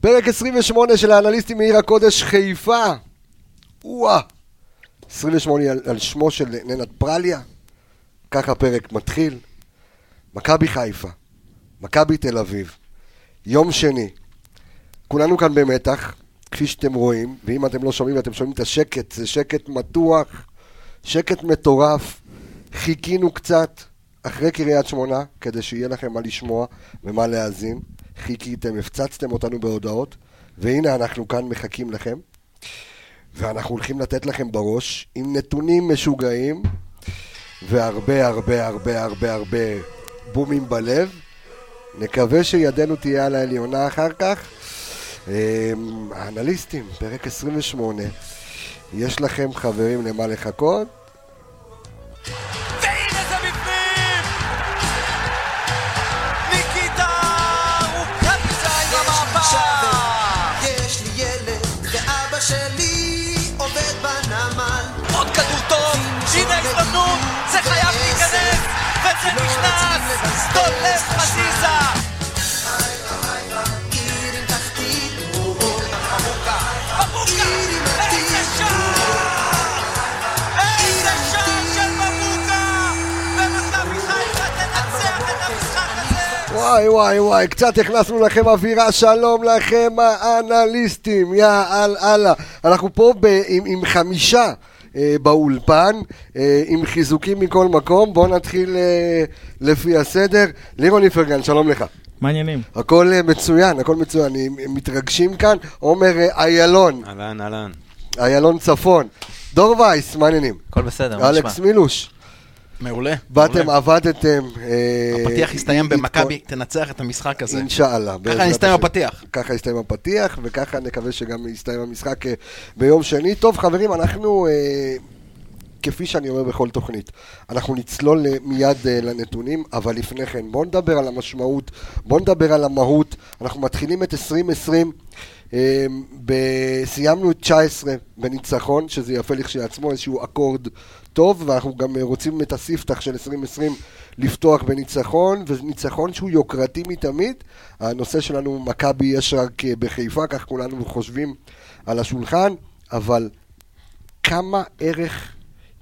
פרק 28 של האנליסטים מעיר הקודש חיפה. וואה. 28 על, על שמו של ננת פרליה. ככה הפרק מתחיל. מכבי חיפה, מכבי תל אביב, יום שני. כולנו כאן במתח, כפי שאתם רואים, ואם אתם לא שומעים ואתם שומעים את השקט, זה שקט מתוח, שקט מטורף. חיכינו קצת אחרי קריית שמונה, כדי שיהיה לכם מה לשמוע ומה להאזין. חיכיתם, הפצצתם אותנו בהודעות, והנה אנחנו כאן מחכים לכם. ואנחנו הולכים לתת לכם בראש עם נתונים משוגעים והרבה הרבה הרבה הרבה הרבה בומים בלב. נקווה שידנו תהיה על העליונה אחר כך. אמ, האנליסטים, פרק 28, יש לכם חברים למה לחכות? את המשחק הזה! וואי וואי וואי, קצת הכנסנו לכם אווירה, שלום לכם האנליסטים, יא אללה. אנחנו פה ב- עם, עם חמישה באולפן, אה, עם חיזוקים מכל מקום. בואו נתחיל אה, לפי הסדר. לירון איפרגן, שלום לך. מה העניינים? הכל אה, מצוין, הכל מצוין. מתרגשים כאן. עומר אה, איילון, אהלן, אהלן. איילון צפון. דור וייס, מה העניינים? הכל בסדר, מה נשמע? אלכס מילוש, מעולה. באתם. עבדתם. אה, הפתיח יסתיים במכבי, תנצח את המשחק הזה. אינשאללה. יסתיים השם. הפתיח. ככה יסתיים הפתיח, וככה נקווה שגם יסתיים המשחק אה, ביום שני. טוב, חברים, אנחנו, אה, כפי שאני אומר בכל תוכנית, אנחנו נצלול מיד לנתונים, אבל לפני כן, בואו נדבר על המשמעות, בואו נדבר על המהות. אנחנו מתחילים את 2020. אה, ב- סיימנו את 19 בניצחון, שזה יפה לכשעצמו, איזשהו אקורד טוב, ואנחנו גם רוצים את הספתח של 2020 לפתוח בניצחון, וניצחון שהוא יוקרתי מתמיד. הנושא שלנו, מכבי יש רק אה, בחיפה, כך כולנו חושבים על השולחן, אבל כמה ערך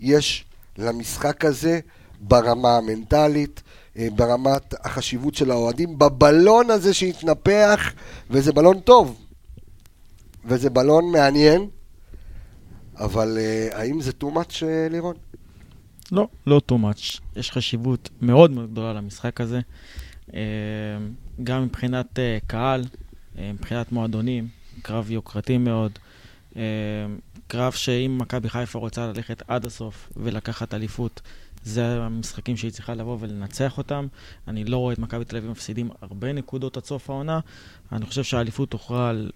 יש למשחק הזה ברמה המנטלית, אה, ברמת החשיבות של האוהדים, בבלון הזה שהתנפח, וזה בלון טוב, וזה בלון מעניין, אבל אה, האם זה too much, לירון? לא, לא too much. יש חשיבות מאוד מאוד גדולה למשחק הזה. אה, גם מבחינת אה, קהל, אה, מבחינת מועדונים, קרב יוקרתי מאוד. קרב שאם מכבי חיפה רוצה ללכת עד הסוף ולקחת אליפות, זה המשחקים שהיא צריכה לבוא ולנצח אותם. אני לא רואה את מכבי תל אביב מפסידים הרבה נקודות עד סוף העונה. אני חושב שהאליפות תוכרע על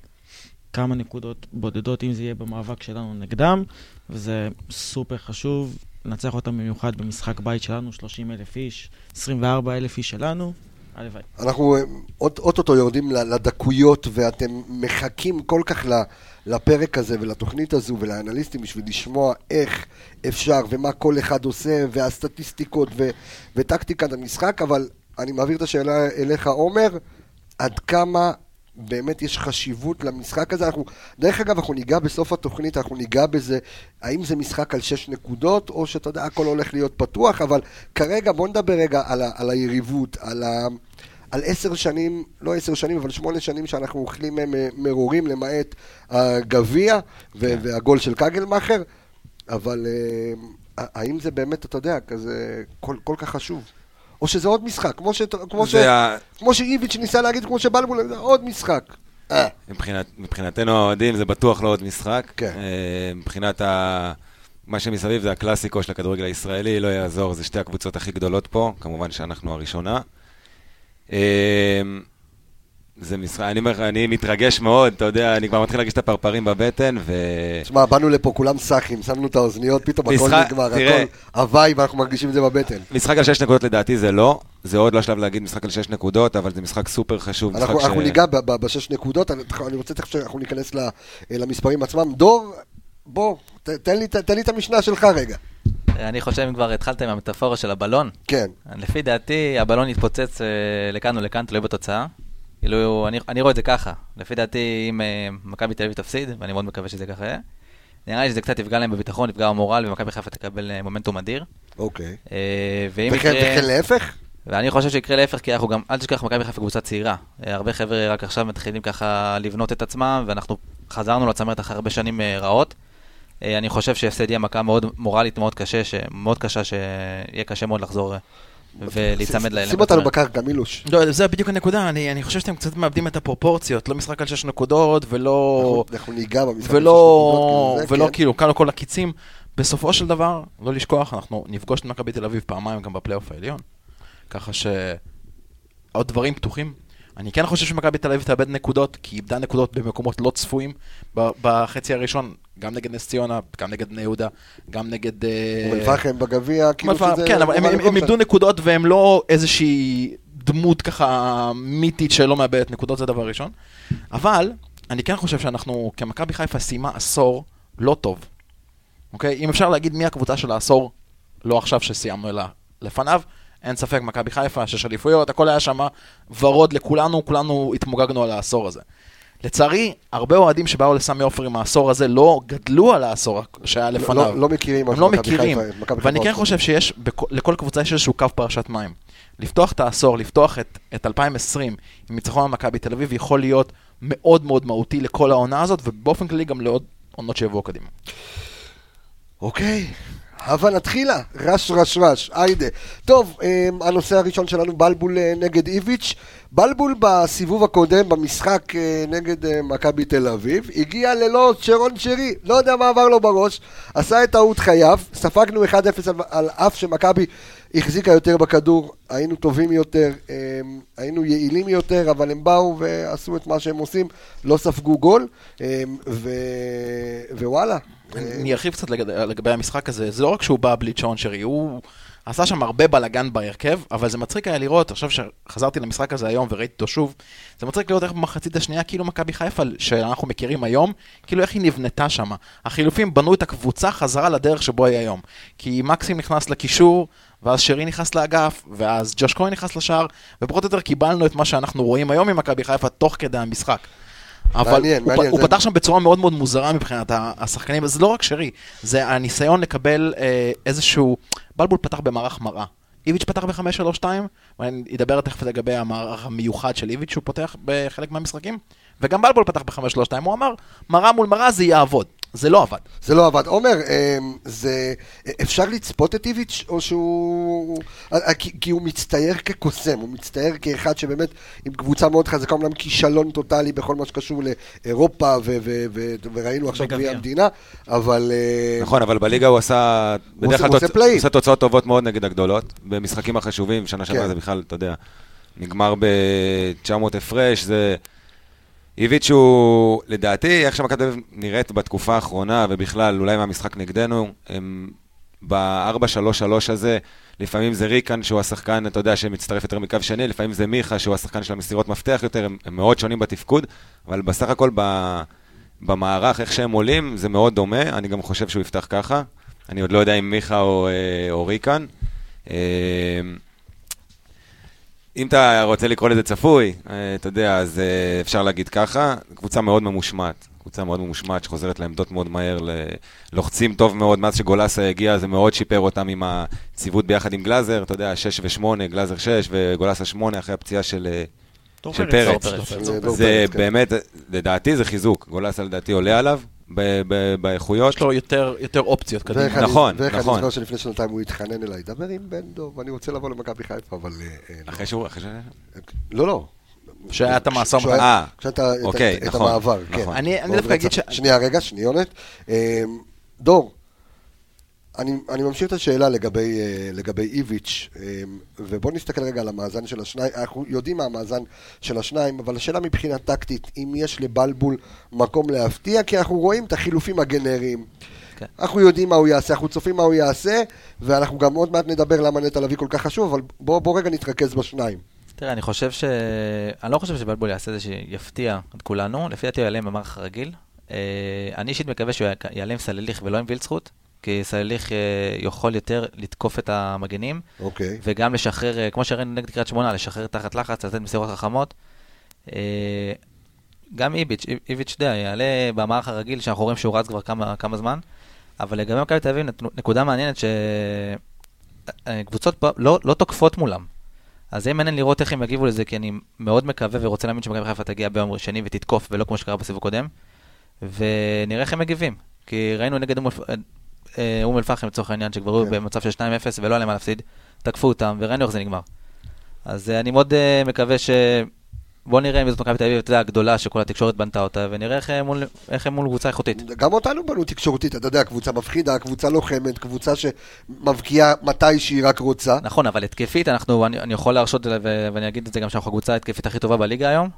כמה נקודות בודדות, אם זה יהיה במאבק שלנו נגדם, וזה סופר חשוב. לנצח אותם במיוחד במשחק בית שלנו, 30 אלף איש, 24 אלף איש שלנו, הלוואי. אנחנו אה, אוטוטו יורדים לדקויות, ואתם מחכים כל כך לפרק הזה ולתוכנית הזו ולאנליסטים בשביל לשמוע איך אפשר ומה כל אחד עושה, והסטטיסטיקות ו- וטקטיקת המשחק, אבל אני מעביר את השאלה אליך, עומר, עד כמה באמת יש חשיבות למשחק הזה. אנחנו, דרך אגב, אנחנו ניגע בסוף התוכנית, אנחנו ניגע בזה, האם זה משחק על שש נקודות, או שאתה יודע, הכל הולך להיות פתוח, אבל כרגע בוא נדבר רגע על, ה, על היריבות, על, ה, על עשר שנים, לא עשר שנים, אבל שמונה שנים שאנחנו אוכלים מהם אה, מרורים, למעט הגביע ו- והגול של קגלמאכר, אבל אה, האם זה באמת, אתה יודע, כזה כל, כל כך חשוב? או שזה עוד משחק, כמו, ש, כמו, ש, ה- כמו שאיביץ' ניסה להגיד, כמו שבלבול, זה עוד משחק. אה, מבחינת, מבחינתנו האוהדים זה בטוח לא עוד משחק. כן. אה, מבחינת ה... מה שמסביב זה הקלאסיקו של הכדורגל הישראלי, לא יעזור, זה שתי הקבוצות הכי גדולות פה, כמובן שאנחנו הראשונה. אה, זה משחק, אני אומר לך, אני מתרגש מאוד, אתה יודע, אני כבר מתחיל להרגיש את הפרפרים בבטן, ו... תשמע, באנו לפה כולם סאחים, שמנו את האוזניות, פתאום הכל משחק- נגמר, תראה. הכל הוואי, ואנחנו מרגישים את זה בבטן. משחק על שש נקודות לדעתי זה לא, זה עוד לא השלב להגיד משחק על שש נקודות, אבל זה משחק סופר חשוב. אנחנו משחק אנחנו ניגע ב- ב- בשש נקודות, אני אני רוצה תכף שאנחנו ניכנס ל- למספרים עצמם. דור, בוא, ת- תן לי- תן לי את המשנה שלך רגע. אני חושב אם כבר התחלת עם המטאפורה של הבלון, כן, לפי דעתי הבלון יתפוצץ אה, לכאן או לכאן, תלוי בתוצאה. כאילו, אני, אני רואה את זה ככה. לפי דעתי, אם אה, מכבי תל אביב תפסיד, ואני מאוד מקווה שזה ככה יהיה, נראה לי שזה קצת יפגע להם בביטחון, יפגע במורל, ומכבי חיפה תקבל אה, מומנטום אדיר. אוקיי. אה, ואם וכן יקרה... וכן להפך? ואני חושב שיקרה להפך, כי אנחנו גם, אל תשכח, מכבי חיפה קבוצה צעירה. אה, הרבה חבר'ה רק עכשיו מתחילים ככה לבנות את עצמם, ואנחנו חזרנו לצמרת אחרי הרבה שנים אה, רעות. אה, אני חושב שהפסד יהיה מכה מאוד מורלית מאוד קשה, ש- מאוד קשה, שיהיה קשה מאוד לחזור ולהיצמד לאלה. שים אותנו בקרקע, מילוש. לא, זה בדיוק הנקודה, אני, אני חושב שאתם קצת מאבדים את הפרופורציות, לא משחק על שש נקודות, ולא... אנחנו- ניגע במשחק. של השש נקודות, ולא כן. כאילו, כאן כל הקיצים. בסופו של דבר, לא לשכוח, אנחנו נפגוש את מכבי תל אביב פעמיים גם בפלייאוף העליון. ככה ש... עוד דברים פתוחים. אני כן חושב שמכבי תל אביב תאבד נקודות, כי היא איבדה נקודות במקומות לא צפויים בחצי הראשון, גם נגד נס ציונה, גם נגד בני יהודה, גם נגד... אה, אום אל-פחם בגביע, כאילו שזה... כן, אבל הם- מובן הם איבדו. נקודות והם לא איזושהי דמות ככה מיתית שלא מאבדת נקודות, זה דבר ראשון. אבל, אני כן חושב שאנחנו, כמכבי חיפה סיימה עשור לא טוב. אוקיי? אם אפשר להגיד מי הקבוצה של העשור, לא עכשיו שסיימנו, אלא לפניו, אין ספק, מכבי חיפה, שש אליפויות, הכל היה שם ורוד לכולנו, כולנו התמוגגנו על העשור הזה. לצערי, הרבה אוהדים שבאו לסמי עופר עם העשור הזה לא גדלו על העשור שהיה לא- לפניו. לא מכירים מה הם לא מכירים, חיפה- ואני כן. חושב שיש, בכ- לכל קבוצה יש איזשהו קו פרשת מים. לפתוח את העשור, לפתוח את, את 2020 עם ניצחון על מכבי תל אביב יכול להיות מאוד מאוד מהותי לכל העונה הזאת, ובאופן כללי גם לעוד עונות שיבואו קדימה. אוקיי, הבה נתחילה, רש רש רש, היידה. טוב, אמ, הנושא הראשון שלנו, בלבול אה, נגד איביץ'. בלבול בסיבוב הקודם, במשחק אה, נגד אה, מכבי תל אביב, הגיע ללא שרון שרי, לא יודע מה עבר לו בראש, עשה את טעות חייו, ספגנו 1-0 על, על אף שמכבי החזיקה יותר בכדור, היינו טובים יותר, אמ, היינו יעילים יותר, אבל הם באו ועשו את מה שהם עושים, לא ספגו גול, אמ, ו... ווואלה. אה, אני ארחיב קצת לגבי, המשחק הזה, זה לא רק שהוא בא בלי צ'ון שרי, הוא עשה שם הרבה בלאגן בהרכב, אבל זה מצחיק היה לראות, עכשיו שחזרתי למשחק הזה היום וראיתי אותו שוב, זה מצחיק לראות איך במחצית השנייה, כאילו מכבי חיפה, שאנחנו מכירים היום, כאילו איך היא נבנתה שם. החילופים בנו את הקבוצה חזרה לדרך שבו היא היום. כי מקסים נכנס לקישור, ואז שרי נכנס לאגף, ואז ג'וש כהן נכנס לשער, ופחות או יותר קיבלנו את מה שאנחנו רואים היום ממכבי חיפה תוך כדי המשחק. אבל מעניין, הוא, מעניין, הוא פתח שם בצורה מאוד מאוד מוזרה מבחינת השחקנים, זה לא רק שרי, זה הניסיון לקבל אה, איזשהו... בלבול פתח במערך מראה. איביץ' פתח ב-5-3-2, ואני אדבר תכף לגבי המערך המיוחד של איביץ' שהוא פותח בחלק מהמשחקים, וגם בלבול פתח ב-5-3-2, הוא אמר, מראה מול מראה זה יעבוד. זה לא עבד. זה לא עבד. עומר, אמ, זה... אפשר לצפות את איביץ' או שהוא... אה, כי, כי הוא מצטייר כקוסם, הוא מצטייר כאחד שבאמת עם קבוצה מאוד חזקה, אומנם כישלון טוטאלי בכל מה שקשור לאירופה, ו- ו- ו- וראינו עכשיו. גביע המדינה, אבל... אה, נכון, אבל בליגה הוא עשה... בדרך עושה- כלל הוא עושה תוצ- פלאים. הוא עושה תוצאות טובות מאוד נגד הגדולות. במשחקים החשובים, שנה כן. שעברה זה בכלל, אתה יודע, נגמר ב-900 הפרש, זה... איביץ' הוא, לדעתי, איך שמכבי תל נראית בתקופה האחרונה, ובכלל, אולי מהמשחק נגדנו, הם ב-4-3-3 הזה, לפעמים זה ריקן, שהוא השחקן, אתה יודע, שמצטרף יותר מקו שני, לפעמים זה מיכה, שהוא השחקן של המסירות מפתח יותר, הם, הם מאוד שונים בתפקוד, אבל בסך הכל ב, במערך, איך שהם עולים, זה מאוד דומה, אני גם חושב שהוא יפתח ככה. אני עוד לא יודע אם מיכה או, אה, או ריקן. אם אתה רוצה לקרוא לזה צפוי, אה, אתה יודע, אז אה, אפשר להגיד ככה, קבוצה מאוד ממושמעת, קבוצה מאוד ממושמעת שחוזרת לעמדות מאוד מהר, לוחצים טוב מאוד, מאז שגולסה הגיע זה מאוד שיפר אותם עם הציוות ביחד עם גלאזר, אתה יודע, 6 ו-8, גלאזר 6 וגולסה 8 אחרי הפציעה של, אה, של פרץ. זה. באמת, לדעתי זה חיזוק, גולסה לדעתי עולה עליו ב- ב- באיכויות. יש לו יותר, יותר אופציות קדימה. אני- נכון, ואיך אני נכון. זוכר שלפני שנתיים הוא התחנן אליי, דבר עם בן דוב, אני רוצה לבוא למכבי חיפה, אבל... אה, אה, לא. אחרי שהוא, אחרי ש... לא, לא. שהיה את המשא ומתן. אה. את- אוקיי, את נכון, המעבר, כן. נכון. אני- אני דווקא אגיד. ש- שנייה, רגע, שניונת. אמ, דור, אני, אני ממשיך את השאלה לגבי, אה, לגבי איביץ', אמ, ובוא נסתכל רגע על המאזן של השניים, אנחנו יודעים מה המאזן של השניים, אבל השאלה מבחינה טקטית, אם יש לבלבול מקום להפתיע, כי אנחנו רואים את החילופים הגנריים. כן. אנחנו יודעים מה הוא יעשה, אנחנו צופים מה הוא יעשה, ואנחנו גם עוד מעט נדבר למה נטע לביא כל כך חשוב, אבל בוא, בוא רגע נתרכז בשניים. תראה, אני חושב ש... אני לא חושב שבלבול יעשה זה שיפתיע את כולנו. לפי דעתי הוא יעלה עם המערך הרגיל. אה, אני אישית מקווה שהוא יעלה עם סלליך ולא עם וילצחוט, כי סלליך אה, יכול יותר לתקוף את המגנים, אוקיי. וגם לשחרר, אה, כמו שראינו נגד קריית שמונה, לשחרר תחת לחץ, לתת מסירות חכמות. אה, גם איביץ', איב- איביץ', אתה יודע, יעלה במערך הרגיל, שאנחנו רואים שהוא רץ כבר כמה, כמה זמן, אבל לגבי מכבי תל אביב, נקודה מעניינת שקבוצות לא, לא תוקפות מולם. אז יהיה מעניין לראות איך הם יגיבו לזה, כי אני מאוד מקווה ורוצה להאמין שמכבי חיפה תגיע ביום שני ותתקוף, ולא כמו שקרה בסיבוב הקודם, ונראה איך הם מגיבים. כי ראינו נגד אום אה, אום אל-פחם לצורך העניין, שכבר היו כן. במצב של 2-0 ולא היה להם מה להפסיד, תקפו אותם, וראינו איך זה נגמר. אז אה, אני מאוד אה, מקווה ש... בוא נראה אם זאת מכבי תל אביב, אתה יודע, הגדולה שכל התקשורת בנתה אותה, ונראה איך הם מול, איך הם מול קבוצה איכותית. גם אותנו בנו תקשורתית, אתה יודע, קבוצה מפחידה, קבוצה לוחמת, קבוצה שמבקיעה מתי שהיא רק רוצה. נכון, אבל התקפית, אנחנו, אני, אני יכול להרשות, ואני אגיד את זה גם שאנחנו הקבוצה ההתקפית הכי טובה בליגה היום,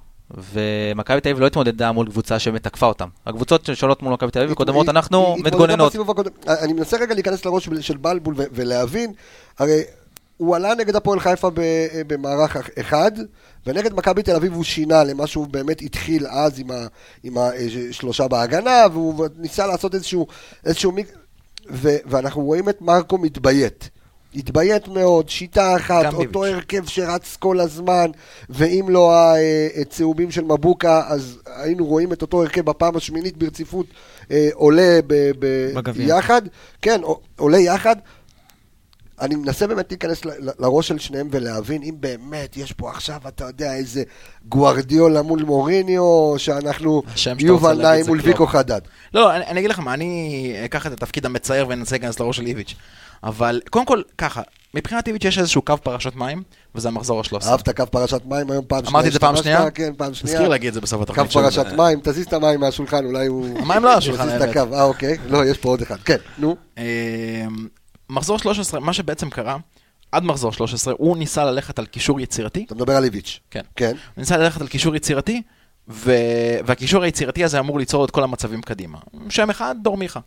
ומכבי תל אביב לא התמודדה מול קבוצה שמתקפה אותם. הקבוצות שעולות מול מכבי תל אביב, קודמות, אנחנו מתגוננות. הקודם. אני מנסה רגע להיכנס לראש של- בלבול ולהבין, הרי הוא עלה נגד הפועל חיפה ב- במערך אח- אחד, ונגד מכבי תל אביב הוא שינה למה שהוא באמת התחיל אז עם, ה, עם השלושה בהגנה, והוא ניסה לעשות איזשהו, איזשהו מיק... ו, ואנחנו רואים את מרקו מתביית. התביית מאוד, שיטה אחת, אותו ביביץ'. הרכב שרץ כל הזמן, ואם לא הצהובים של מבוקה, אז היינו רואים את אותו הרכב בפעם השמינית ברציפות אה, עולה ב- ב- בגביע. יחד, כן, עולה יחד. אני מנסה באמת להיכנס ל- לראש של שניהם ולהבין אם באמת יש פה עכשיו, אתה יודע, איזה גוארדיולה מול מוריניו, שאנחנו יובל זה מול. ויקו חדד. לא, אני, אני אגיד לך מה, אני אקח את התפקיד המצער ואנסה להיכנס לראש של איביץ'. אבל קודם כל, ככה, מבחינת איביץ' יש איזשהו קו פרשת מים, וזה המחזור ה-13. אהבת קו פרשת מים היום פעם שנייה. אמרתי את זה פעם? שנייה? כן, פעם שנייה. תזכיר להגיד את זה בסוף קו התוכנית שלי. פרשת מים, תזיז את המים מהשולחן, אולי הוא... המים לא על השולחן, יזיז את. הקו, אה אוקיי. לא, יש פה עוד אחד. כן, נו. אה, מחזור 13, מה שבעצם קרה, עד מחזור 13, הוא ניסה ללכת על קישור יצירתי. אתה מדבר על איביץ'. כן. כן. הוא ניסה ללכת על קישור יצירתי. והקישור היצירתי הזה אמור ליצור את כל המצבים קדימה. שם אחד, דור מיכה.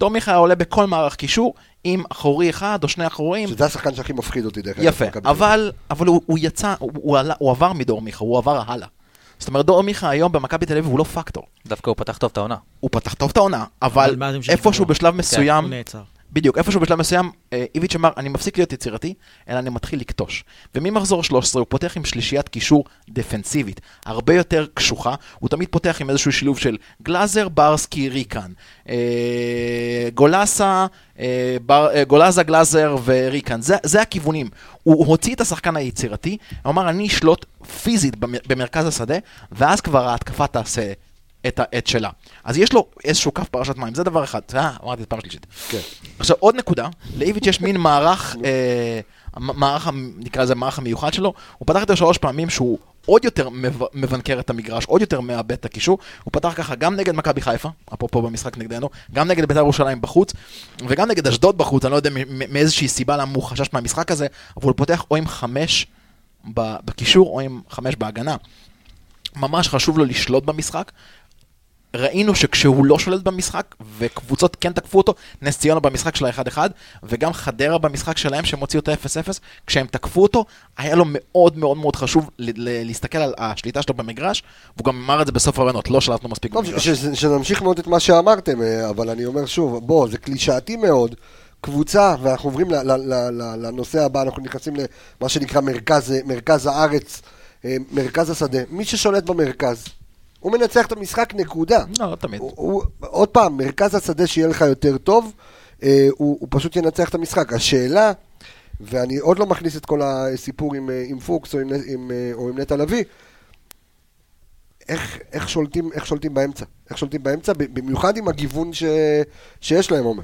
דור מיכה עולה בכל מערך קישור עם אחורי אחד או שני אחוריים. שזה השחקן שהכי מפחיד אותי דרך אגב. יפה. אבל, אבל הוא, הוא יצא, הוא, הוא, עלה, הוא עבר מדור מיכה, הוא עבר הלאה. זאת אומרת, דור מיכה היום במכבי תל אביב הוא לא פקטור. דווקא הוא פתח טוב את העונה. הוא פתח טוב את העונה, אבל איפשהו. בשלב הוא מסוים, נעצר. בדיוק, איפשהו בשלב מסוים, אה, איביץ' אמר, אני מפסיק להיות יצירתי, אלא אני מתחיל לקטוש. וממחזור 13 הוא פותח עם שלישיית קישור דפנסיבית, הרבה יותר קשוחה, הוא תמיד פותח עם איזשהו שילוב של גלאזר, ברסקי, ריקן. אה, גולסה, אה, בר, אה, גולזה, גלאזר וריקן, זה, זה הכיוונים. הוא, הוציא את השחקן היצירתי, הוא אמר, אני אשלוט פיזית במ- במרכז השדה, ואז כבר ההתקפה תעשה את, ה- את שלה. אז יש לו איזשהו כף פרשת מים, זה דבר אחד. אה, אמרתי את פעם שלישית. כן. עכשיו עוד נקודה, לאיביץ' יש מין מערך, אה, מערך, נקרא לזה מערך המיוחד שלו, הוא פתח איתו שלוש פעמים שהוא עוד יותר מב- מבנקר את המגרש, עוד יותר מאבד את הקישור, הוא פתח ככה גם נגד מכבי חיפה, אפרופו במשחק נגדנו, גם נגד בית"ר ירושלים בחוץ, וגם נגד אשדוד בחוץ, אני לא יודע מאיזושהי סיבה למה הוא חשש מהמשחק הזה, אבל הוא פותח או עם חמש בקישור או עם חמש בהגנה. ממש חשוב לו לשלוט במשחק. ראינו שכשהוא לא שולט במשחק, וקבוצות כן תקפו אותו, נס ציונה במשחק של ה-1-1, וגם חדרה במשחק שלהם, שהם הוציאו את ה-0-0, כשהם תקפו אותו, היה לו מאוד מאוד מאוד חשוב להסתכל על השליטה שלו במגרש, והוא גם אמר את זה בסוף הרעיונות, לא שלטנו מספיק טוב, במגרש. שנמשיך מאוד את מה שאמרתם, אה, אבל אני אומר שוב, בוא, זה קלישאתי מאוד. קבוצה, ואנחנו עוברים לנושא הבא, אנחנו נכנסים למה שנקרא מרכז, מרכז הארץ, אה, מרכז השדה. מי ששולט במרכז, הוא מנצח את המשחק, נקודה. לא, לא תמיד. הוא, הוא, עוד פעם, מרכז השדה שיהיה לך יותר טוב, אה, הוא, הוא פשוט ינצח את המשחק. השאלה, ואני עוד לא מכניס את כל הסיפור עם, אה, עם פוקס או עם, עם, אה, או עם נטע לביא, איך, איך, שולטים, איך שולטים באמצע? איך שולטים באמצע? במיוחד עם הגיוון ש, שיש להם, עומר.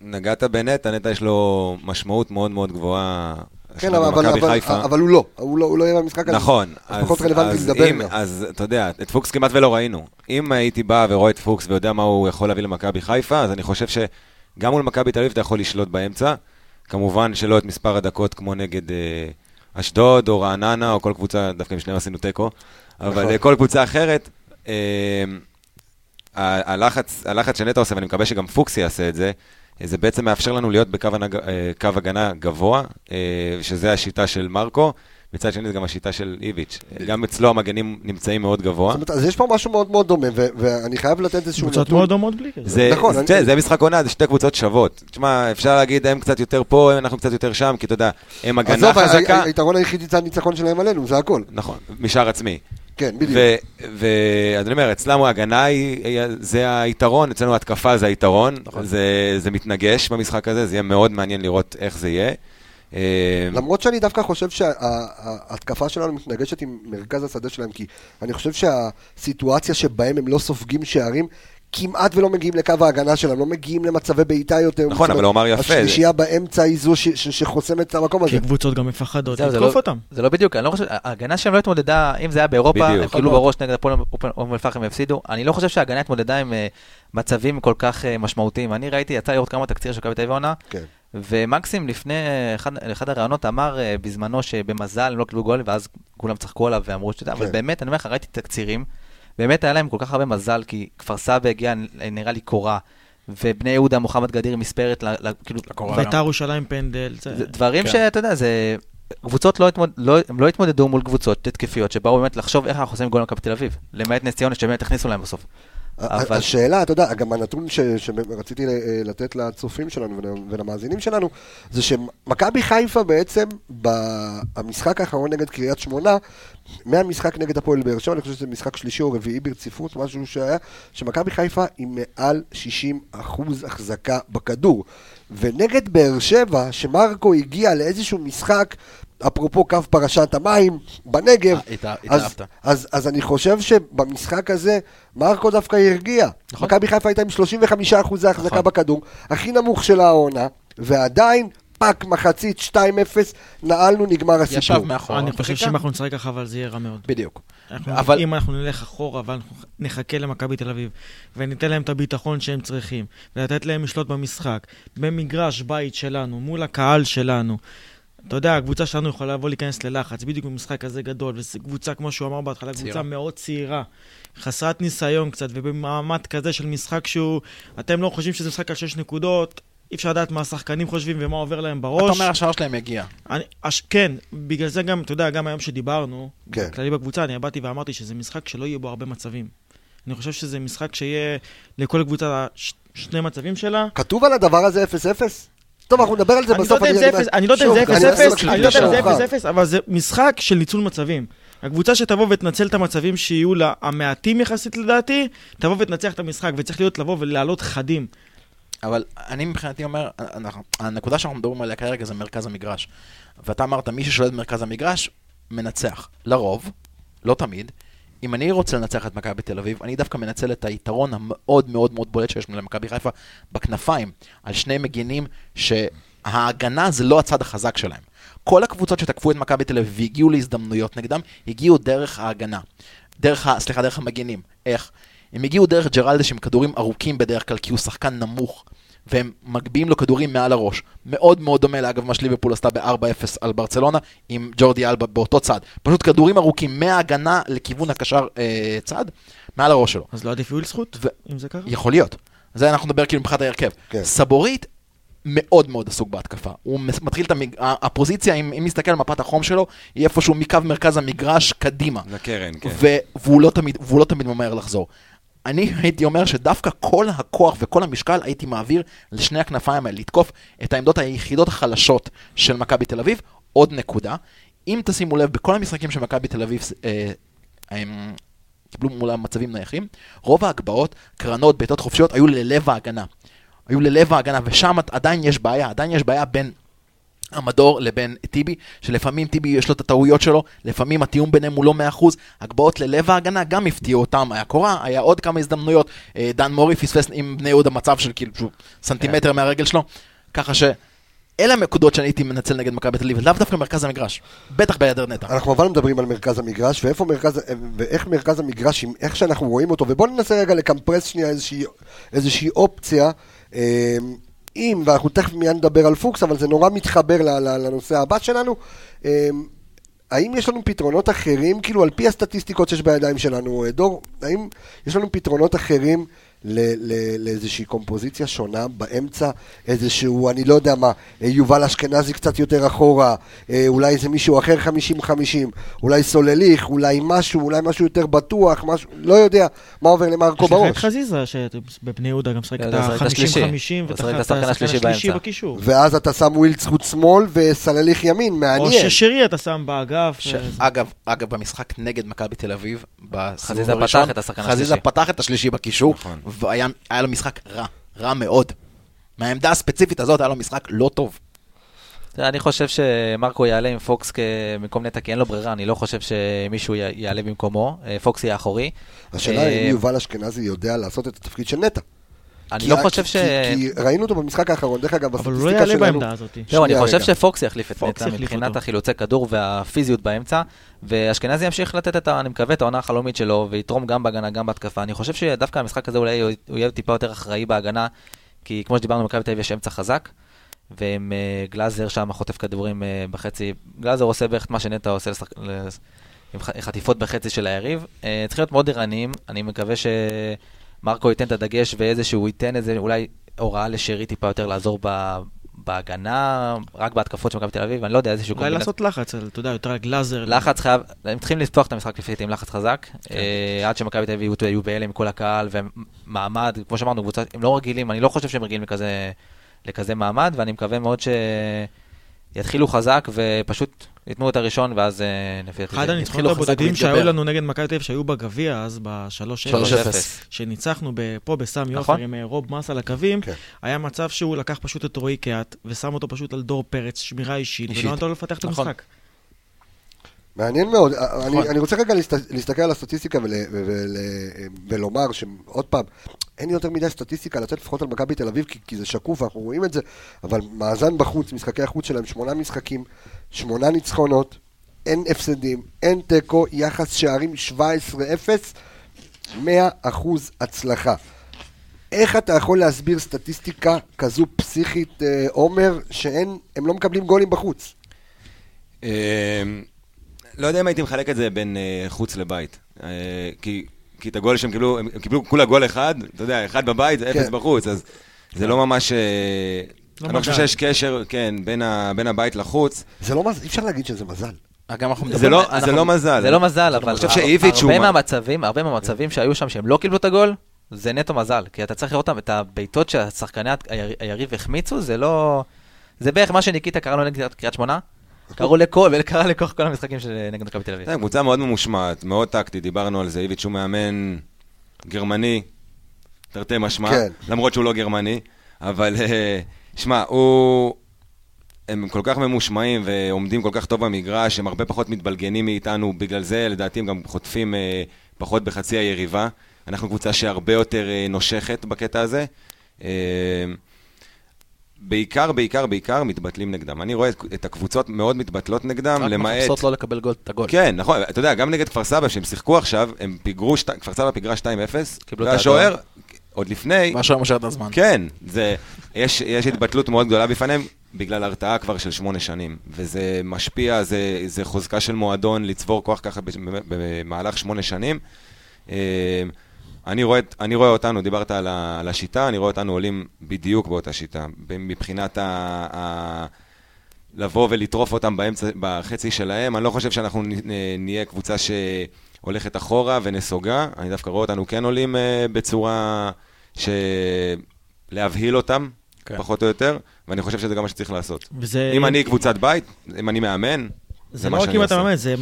נגעת בנטע, נטע יש לו משמעות מאוד מאוד גבוהה. כן, אבל, אבל. אבל הוא לא, הוא לא, הוא לא יהיה במשחק הזה. נכון, אז פחות רלוונטי לדבר אם- גם. אז אתה יודע, את פוקס כמעט ולא ראינו. אם הייתי בא ורואה את פוקס ויודע מה הוא יכול להביא למכבי חיפה, אז אני חושב שגם מול מכבי תל אביב אתה יכול לשלוט באמצע. כמובן שלא את מספר הדקות כמו נגד אה, אשדוד או רעננה או כל קבוצה, דווקא עם שניהם עשינו תיקו, אבל נכון. אה, כל קבוצה אחרת, אה, הלחץ, הלחץ שנטע עושה, ואני מקווה שגם פוקס יעשה את זה, זה בעצם מאפשר לנו להיות בקו הנג, אה, קו הגנה גבוה, אה, שזה השיטה של מרקו, מצד שני זה גם השיטה של איביץ'. גם אצלו המגנים נמצאים מאוד גבוה. זאת אומרת, אז יש פה משהו מאוד מאוד דומה, ואני חייב לתת איזשהו קבוצות נתון. מאוד דומות בלי כזה. זה, נכון, זה, אני- תראה, זה משחק עונה, זה שתי קבוצות שוות. תשמע, אפשר להגיד, הם קצת יותר פה, אנחנו קצת יותר שם, כי אתה יודע, הם הגנה עזוב, חזקה. ה- היתרון היחידי זה הניצחון שלהם עלינו, זה הכל. נכון, משער עצמי. כן, בדיוק. ואז אני אומר, אצלם ההגנה היא, זה היתרון, אצלנו ההתקפה זה היתרון. נכון. זה, זה מתנגש במשחק הזה, זה יהיה מאוד מעניין לראות איך זה יהיה. אה, למרות שאני דווקא חושב שההתקפה שלנו מתנגשת עם מרכז השדה שלהם, כי אני חושב שהסיטואציה שבהם הם לא סופגים שערים, כמעט ולא מגיעים לקו ההגנה שלהם, לא מגיעים למצבי בעיטה יותר. נכון, אבל הוא אמר יפה, השלישייה באמצע היא זו ש- ש- שחוסמת את המקום הזה. כי קבוצות גם מפחדות לתקוף לא- אותם. זה לא בדיוק, אני לא חושב, ההגנה שלהם לא התמודדה, אם זה היה באירופה, בדיוק. הם קיבלו בראש נגד הפועל אום אל-פחם והפסידו. אני לא חושב שההגנה התמודדה עם אה, מצבים כל כך אה, משמעותיים. אני ראיתי, יצא לראות כמה תקציר של מכבי תל אביב העונה, כן. ומקסים לפני אה, אחד, הראיונות אמר בזמנו שבמזל הם לא קיבלו גול, ואז כולם צחקו עליו ואמרו שאתה יודע, אבל כן. באמת, אני אומר לך, ראיתי תקצירים, באמת היה להם כל כך הרבה מזל, כי כפר סבא הגיע, נראה לי, קורה, ובני יהודה, מוחמד גדיר מספרת, כאילו. ביתר ירושלים פנדל. זה- זה דברים כן. שאתה יודע, זה... קבוצות לא, התמוד... לא, הם לא התמודדו מול קבוצות התקפיות שבאו באמת לחשוב איך אנחנו עושים גול למכבי תל אביב. למעט נס ציונה שבאמת הכניסו להם בסוף. אבל- השאלה, אתה יודע, גם הנתון ש- שרציתי ל- לתת לצופים שלנו ול- ולמאזינים שלנו, זה שמכבי חיפה בעצם, במשחק האחרון נגד קריית שמונה, מהמשחק נגד הפועל באר שבע, אני חושב שזה משחק שלישי או רביעי ברציפות, משהו שהיה, שמכבי חיפה היא מעל 60 אחוז החזקה בכדור. ונגד באר שבע, שמרקו הגיע לאיזשהו משחק, אפרופו קו פרשת המים, בנגב, אה, הת- אז, התאהבת. אז, אז אני חושב שבמשחק הזה, מרקו דווקא הרגיע. נכון. מכבי חיפה הייתה עם 35 אחוזי החזקה נכון. בכדור, הכי נמוך של העונה, ועדיין, fuck, מחצית, 2-0, נעלנו, נגמר הסיפור. ישב מאחורה. אני חושב. שאם אנחנו נשחק ככה, אבל זה יהיה רע מאוד. בדיוק. אנחנו- אבל- אם אנחנו נלך אחורה, אבל אנחנו נחכה למכבי תל אביב, וניתן להם את הביטחון שהם צריכים, ולתת להם לשלוט במשחק, במגרש בית שלנו, מול הקהל שלנו. אתה יודע, הקבוצה שלנו יכולה לבוא להיכנס ללחץ, בדיוק במשחק כזה גדול, וזו קבוצה, כמו שהוא אמר בהתחלה, צעירה. קבוצה מאוד צעירה, חסרת ניסיון קצת, ובמעמד כזה של משחק שהוא, אתם לא חושבים שזה משחק על שש נקודות, אי אפשר לדעת מה השחקנים חושבים ומה עובר להם בראש. אתה אומר השער שלהם יגיע. אני, הש, כן, בגלל זה גם, אתה יודע, גם היום שדיברנו, כן. כן. כללי בקבוצה, אני באתי ואמרתי שזה משחק שלא יהיה בו הרבה מצבים. אני חושב שזה משחק שיהיה לכל קבוצה ש, שני מצבים שלה. כתוב על הדבר הזה 0-0? טוב, אנחנו נדבר על זה אני לא בסוף. אני- לא יודע אם זה אני- אני 0-0, מקשיב אני לא יודע אם זה לשערך. 0-0, אבל זה משחק של ניצול מצבים. הקבוצה שתבוא ותנצל את המצבים שיהיו לה המעטים יחסית לדעתי, תבוא ותנצח את המשחק, וצריך להיות לבוא ולעלות חדים. אבל אני מבחינתי אומר, אנחנו, הנקודה שאנחנו מדברים עליה כרגע זה מרכז המגרש. ואתה אמרת, מי ששולט במרכז המגרש, מנצח. לרוב, לא תמיד. אם אני רוצה לנצח את מכבי תל אביב, אני דווקא מנצל את היתרון המאוד מאוד מאוד בולט שיש למכבי חיפה בכנפיים, על שני מגינים שההגנה זה לא הצד החזק שלהם. כל הקבוצות שתקפו את מכבי תל אביב והגיעו להזדמנויות נגדם, הגיעו דרך ההגנה. דרך, ה- סליחה, דרך המגינים. איך? הם הגיעו דרך ג'רלדש עם כדורים ארוכים בדרך כלל, כי הוא שחקן נמוך. והם מגביהים לו כדורים מעל הראש. מאוד מאוד דומה לאגב מה שליברפול עשתה ב-4-0 על ברצלונה עם ג'ורדי אלבה באותו צד. פשוט כדורים ארוכים מההגנה לכיוון הקשר אה, צד, מעל הראש שלו. אז לא עדיף יהיו זכות, ו- אם זה ככה? יכול להיות. זה אנחנו נדבר כאילו מבחינת ההרכב. כן. סבורית מאוד מאוד עסוק בהתקפה. הוא מתחיל את המג... הפוזיציה, אם, אם נסתכל על מפת החום שלו, היא איפשהו מקו מרכז המגרש קדימה. לקרן, כן. ו- והוא, לא תמיד, והוא לא תמיד ממהר לחזור. אני הייתי אומר שדווקא כל הכוח וכל המשקל הייתי מעביר לשני הכנפיים האלה, לתקוף את העמדות היחידות החלשות של מכבי תל אביב. עוד נקודה, אם תשימו לב, בכל המשחקים של מכבי תל אביב אה, הם קיבלו מול מצבים נייחים, רוב ההגבהות, קרנות, בעיטות חופשיות, היו ללב ההגנה. היו ללב ההגנה, ושם עדיין יש בעיה, עדיין יש בעיה בין המדור לבין טיבי, שלפעמים טיבי יש לו את הטעויות שלו, לפעמים התיאום ביניהם הוא לא 100%, הגבהות ללב ההגנה גם הפתיעו אותם, היה קורה, היה עוד כמה הזדמנויות, אה, דן מורי פספס עם בני יהודה מצב של כאילו שהוא סנטימטר מהרגל שלו, ככה ש... אלה הנקודות שאני הייתי מנצל נגד מכבי תל אביב, לאו דווקא מרכז המגרש, בטח בהיעדר נטע. אנחנו אבל מדברים על מרכז המגרש, ואיפה מרכז, ואיך מרכז המגרש, איך שאנחנו רואים אותו, ובואו ננסה רגע לקמפרס שנייה איזושהי, איזושהי אופציה. אם, ואנחנו תכף מיד נדבר על פוקס, אבל זה נורא מתחבר לנושא הבא שלנו. אה, האם יש לנו פתרונות אחרים, כאילו על פי הסטטיסטיקות שיש בידיים שלנו, אה, דור, האם יש לנו פתרונות אחרים לאיזושהי קומפוזיציה שונה באמצע, איזשהו, אני לא יודע מה, אה, יובל אשכנזי קצת יותר אחורה, אה, אולי איזה מישהו אחר 50-50, אולי סולליך, אולי משהו, אולי משהו יותר בטוח, משהו, לא יודע מה עובר למרקו יש לך את בראש. חזיזה, שבבני יהודה גם משחק כן, את השלישי. ה-50-50, זה ואתה משחק את את השחקן השלישי. בקישור. ואז אתה שם ווילדסחוט שמאל וסלאליך ימין, או מעניין. ששרי אתה שם באגף. ש- אה, אגב, אגב, במשחק נגד מכבי תל אביב, בסיבוב חזיזה הראשון, פתח את השחקן חזיזה השלישי. פתח את השלישי בקישור, נכון. והיה היה לו משחק רע, רע מאוד. מהעמדה הספציפית הזאת היה לו משחק לא טוב. אני חושב שמרקו יעלה עם פוקס במקום נטע, כי אין לו ברירה, אני לא חושב שמישהו יעלה במקומו. אה, פוקס יהיה אחורי. השאלה אה, אם יובל אשכנזי יודע לעשות את התפקיד של נטע. אני כי- לא חושב ש... כי ראינו אותו במשחק האחרון, דרך אגב, אבל הוא לא בסטטיסטיקה יעלה שלנו... בעמדה הזאת. זהו, אני שנייה, חושב. שפוקס יחליף את נטע מבחינת. החילוצי כדור והפיזיות באמצע, ואשכנזי ימשיך לתת את, אני מקווה, את העונה החלומית שלו, ויתרום גם בהגנה, גם בהתקפה. אני חושב שדווקא המשחק הזה אולי הוא יהיה טיפה יותר אחראי בהגנה, כי כמו שדיברנו, במכבי תל אביב יש אמצע חזק, ועם אה, גלאזר שם חוטף כדורים אה, בחצי, גלאזר עושה בערך את מה שנטע עושה עם חטיפות בחצי של היריב. אה, צריכים להיות מאוד ערניים, אני מקווה שמרקו ייתן את הדגש ואיזשהו ייתן איזה אולי הוראה לשרי טיפה יותר לעזור ב... בהגנה, רק בהתקפות של מכבי תל אביב, אני לא יודע, איזשהו אולי לעשות לחץ, אתה יודע, יותר גלאזר. לחץ חייב, הם צריכים לפתוח את המשחק לפי עם לחץ חזק, אה, עד שמכבי תל אביב יהיו- בהלם עם כל הקהל, ומעמד, כמו שאמרנו, קבוצה, הם לא רגילים, אני לא חושב שהם רגילים לכזה, לכזה מעמד, ואני מקווה מאוד שיתחילו חזק ופשוט ייתנו את הראשון, ואז אה, לפי דעתי... אחד הניצחונות הבודדים שהיו. לנו נגד מכבי תל אביב שהיו בגביע אז ב-3-0, 3-0. שניצחנו פה בסמי נכון. עופר עם אה, רוב מס על הקווים, כן. היה מצב שהוא לקח פשוט את רועי קהת ושם אותו פשוט על דור פרץ, שמירה אישית, אישית. ולא נתן לו לפתח את נכון. המשחק. מעניין מאוד. אני, נכון. אני רוצה רגע להסת, להסתכל על הסטטיסטיקה ול, ול, ולומר שעוד פעם, אין לי יותר מדי סטטיסטיקה לתת לפחות על מכבי תל אביב, כי, כי זה שקוף ואנחנו רואים את זה, אבל מאזן בחוץ, משחקי החוץ שלהם, שמונה משחקים, שמונה ניצחונות, אין הפסדים, אין תיקו, יחס שערים 17-0, 100% הצלחה. איך אתה יכול להסביר סטטיסטיקה כזו פסיכית, אה, עומר, שאין, הם לא מקבלים גולים בחוץ? לא יודע אם הייתי מחלק את זה בין אה, חוץ לבית. אה, כי, כי את הגול שהם קיבלו, הם קיבלו כולה גול אחד, אתה יודע, אחד בבית, אפס כן. בחוץ, אז זה לא ממש... אה, לא אני לא חושב. שיש קשר, כן, בין, ה, בין הבית לחוץ. זה לא מזל, אי אפשר להגיד שזה מזל. גם אנחנו זה. לא, אנחנו- זה לא מזל. זה לא מזל, אבל אני חושב הר- שאיביץ' הוא... מהמצבים, הרבה מהמצבים שהיו שם שהם לא קיבלו את הגול, זה נטו מזל, כי אתה צריך לראות אותם, את הבעיטות שהשחקני הירי- היריב החמיצו, זה לא... זה בערך מה שניקיטה קרא לו נגד קריית שמונה, קראו לכל, וקרא לכוח כל המשחקים של נגד מכבי תל אביב. כן, קבוצה מאוד ממושמעת, מאוד טקטית, דיברנו על זה, איביץ' הוא מאמן גרמני, תרתי משמע, כן. למרות שהוא לא גרמני, אבל אה, שמע, הוא... הם כל כך ממושמעים ועומדים כל כך טוב במגרש, הם הרבה פחות מתבלגנים מאיתנו, בגלל זה לדעתי הם גם חוטפים אה, פחות בחצי היריבה. אנחנו קבוצה שהרבה יותר אה, נושכת בקטע הזה. אה, בעיקר, בעיקר, בעיקר מתבטלים נגדם. אני רואה את, הקבוצות מאוד מתבטלות נגדם, רק למעט... מחפשות לא לקבל גול- את הגול. כן, נכון, אתה יודע, גם נגד כפר סבא, שהם שיחקו עכשיו, הם פיגרו, שת... כפר סבא פיגרה 2-0, קיבלו את והשוער, עוד לפני, והשוער מושך את הזמן. כן, זה, יש, יש התבטלות מאוד גדולה בפניהם, בגלל הרתעה כבר של שמונה שנים, וזה משפיע, זה, זה חוזקה של מועדון לצבור כוח ככה במ- במהלך שמונה שנים. אני רואה, אני רואה אותנו, דיברת על, ה, על השיטה, אני רואה אותנו עולים בדיוק באותה שיטה, מבחינת ה... ה לבוא ולטרוף אותם באמצע, בחצי שלהם. אני לא חושב שאנחנו נהיה קבוצה שהולכת אחורה ונסוגה. אני דווקא רואה אותנו כן עולים אה, בצורה של להבהיל אותם, כן. פחות או יותר, ואני חושב שזה גם מה שצריך לעשות. וזה... אם אני קבוצת בית, אם אני מאמן, זה מה לא רק שאני אם אתה עושה. מאמן, זה...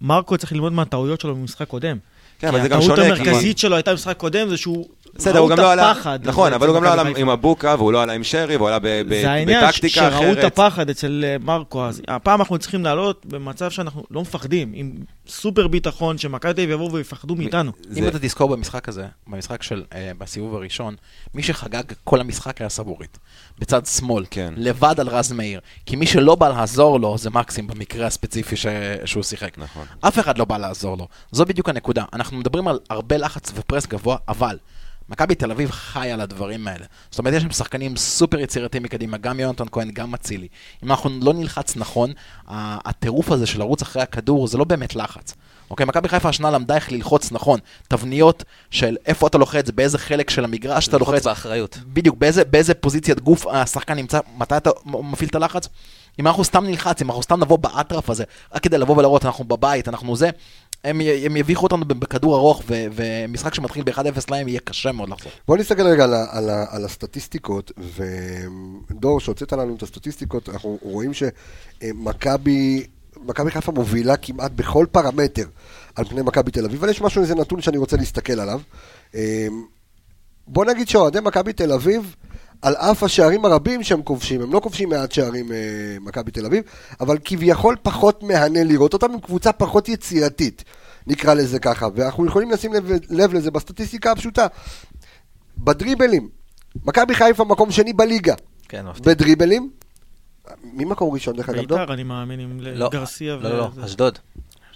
מרקו צריך ללמוד מהטעויות שלו במשחק קודם. כן, אבל זה גם כי שונה. הטעות המרכזית שלו הייתה במשחק קודם, זה שהוא... בסדר, ראו הוא גם לא עלה, הפחד נכון, אבל הוא גם לא עלה עם. הבוקה, והוא לא עלה עם שרי, והוא עלה ב- ב- זה העניין, בטקטיקה שראו את אחרת. הפחד אצל אה, מרקו, אז הפעם אנחנו צריכים לעלות במצב שאנחנו לא מפחדים, עם סופר ביטחון, שמכבי תל אביב יבואו ויפחדו מאיתנו. אם אתה תזכור במשחק הזה, במשחק של, אה, בסיבוב הראשון, מי שחגג כל המשחק היה סבורית. בצד שמאל, כן. לבד על רז מאיר. כי מי שלא בא לעזור לו זה מקסים במקרה הספציפי. שהוא שיחק. נכון. אף אחד לא בא לעזור לו. זו בדיוק הנקודה. אנחנו מדברים על הרבה לחץ ופרס גבוה, אבל מכבי תל אביב חי על הדברים האלה. זאת אומרת, יש שם שחקנים סופר יצירתיים מקדימה, גם יונתן כהן, גם אצילי. אם אנחנו לא נלחץ נכון, הטירוף הזה של לרוץ אחרי הכדור זה לא באמת לחץ. אוקיי, מכבי חיפה השנה למדה איך ללחוץ נכון, תבניות של איפה אתה לוחץ, באיזה חלק של המגרש אתה ללחוץ לוחץ, באחריות. בדיוק, באיזה, באיזה פוזיציית גוף השחקן נמצא, מתי אתה מפעיל את הלחץ? אם אנחנו סתם נלחץ, אם אנחנו סתם נבוא באטרף הזה, רק כדי לבוא ולהראות, אנחנו בבית, אנחנו זה, הם, הם יביכו אותנו בכדור ארוך, ו- ומשחק שמתחיל ב-1-0 להם יהיה קשה מאוד לחזור. בוא נסתכל רגע על, על, על הסטטיסטיקות, ודור, שהוצאת לנו את הסטטיסטיקות, אנחנו רואים שמכבי מכבי חיפה מובילה כמעט בכל פרמטר על פני מכבי תל אביב, אבל יש משהו, איזה נתון שאני רוצה להסתכל עליו. אה, בוא נגיד שאוהדי מכבי תל אביב, על אף השערים הרבים שהם כובשים, הם לא כובשים מעט שערים אה, מכבי תל אביב, אבל כביכול פחות מהנה לראות אותם עם קבוצה פחות יצירתית, נקרא לזה ככה, ואנחנו יכולים לשים לב, לב לזה בסטטיסטיקה הפשוטה. בדריבלים, מכבי חיפה מקום שני בליגה, כן, מפתיע. בדריבלים, מי מקום ראשון דרך אגב? ביתר, אני מאמין, עם לא, גרסיה לא, לא, וזה. אשדוד.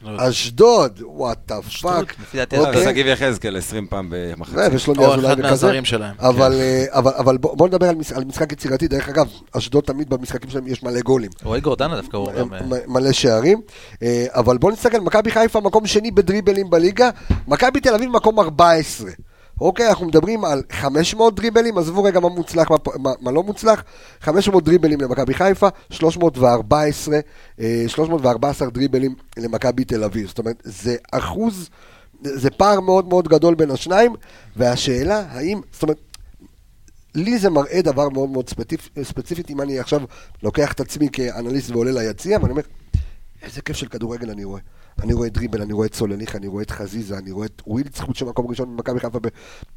אשדוד, what the fuck. לפי דעתי, אה, אוקיי. שגיב יחזקאל 20 פעם במחצית. ושלומי או אזולאי אחד וכזה. מהזרים שלהם. אבל, אה, אבל, אבל בוא, בוא נדבר על, מש, על משחק יצירתי, דרך אגב, אשדוד תמיד במשחקים שלהם יש מלא גולים. רועי גורדנה דווקא הוא גם... אה, מלא שערים, אה, אבל בוא נסתכל, מכבי חיפה מקום שני בדריבלים בליגה, מכבי תל אביב מקום 14. אוקיי, אנחנו מדברים על 500 דריבלים, עזבו רגע מה מוצלח, מה, מה, מה לא מוצלח, 500 דריבלים למכבי חיפה, 314, אה, 314 דריבלים למכבי תל אביב. זאת אומרת, זה אחוז, זה פער מאוד מאוד גדול בין השניים, והשאלה האם, זאת אומרת, לי זה מראה דבר מאוד מאוד ספציפ, ספציפי, אם אני עכשיו לוקח את עצמי כאנליסט ועולה ליציע, ואני אומר, איזה כיף של כדורגל אני רואה. אני רואה דריבל, אני רואה את סלאליך, אני רואה את חזיזה, אני רואה את ווילדסחוט מקום ראשון במכבי חיפה ב-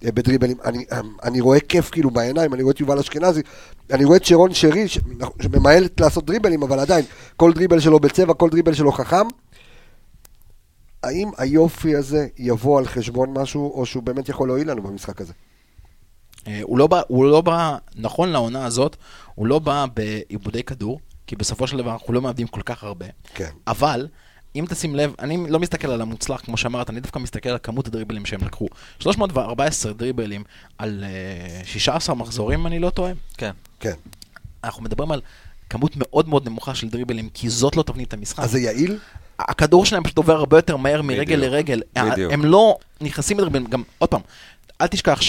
בדריבלים, אני, אני רואה כיף כאילו בעיניים, אני רואה את יובל אשכנזי, אני רואה את שרון שרי, שממעט לעשות דריבלים, אבל עדיין, כל דריבל שלו בצ'בע, כל דריבל שלו חכם. האם היופי הזה יבוא על חשבון משהו, או שהוא באמת יכול להועיל לנו במשחק הזה? אה, הוא לא בא, הוא לא בא, נכון לעונה הזאת, הוא לא בא בעיבודי כדור, כי בסופו של דבר אנחנו לא מאבדים כל כך הרבה. כן. אבל, אם תשים לב, אני לא מסתכל על המוצלח, כמו שאמרת, אני דווקא מסתכל על כמות הדריבלים שהם לקחו. 314 דריבלים על אה, 16 מחזורים, אם אני לא טועה. כן. כן. אנחנו מדברים על כמות מאוד מאוד נמוכה של דריבלים, כי זאת לא תבנית המשחק. אז זה יעיל? הכדור שלהם פשוט עובר הרבה יותר מהר מרגל בדיוק. לרגל. בדיוק. הם לא נכנסים לדריבלים, גם, עוד פעם, אל תשכח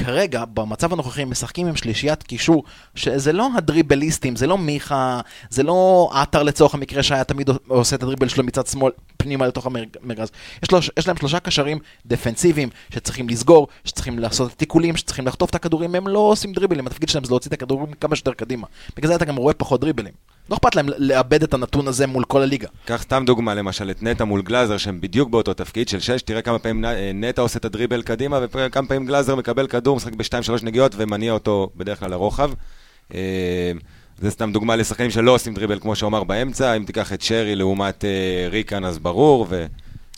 שכרגע, במצב הנוכחי, משחקים עם שלישיית קישור, שזה לא הדריבליסטים, זה לא מיכה, זה לא עטר לצורך המקרה שהיה תמיד עושה את הדריבל שלו מצד שמאל פנימה לתוך המרכז. יש, לו, יש להם שלושה קשרים דפנסיביים שצריכים לסגור, שצריכים לעשות תיקולים, שצריכים לחטוף את הכדורים, הם לא עושים דריבלים, התפקיד שלהם זה להוציא את הכדורים כמה שיותר קדימה. בגלל זה אתה גם רואה פחות דריבלים. לא אכפת להם לאבד את הנתון הזה מול כל הליגה. קח סתם דוגמה, למשל את נטע מול גלאזר, שהם בדיוק באותו תפקיד של שש, תראה כמה פעמים נ- נטע עושה את הדריבל קדימה, וכמה פעמים גלאזר מקבל כדור, משחק בשתיים, שלוש נגיעות, ומניע אותו בדרך כלל לרוחב. אה, זה סתם דוגמה לשחקנים שלא עושים דריבל, כמו שאומר באמצע, אם תיקח את שרי לעומת אה, ריקן, אז ברור,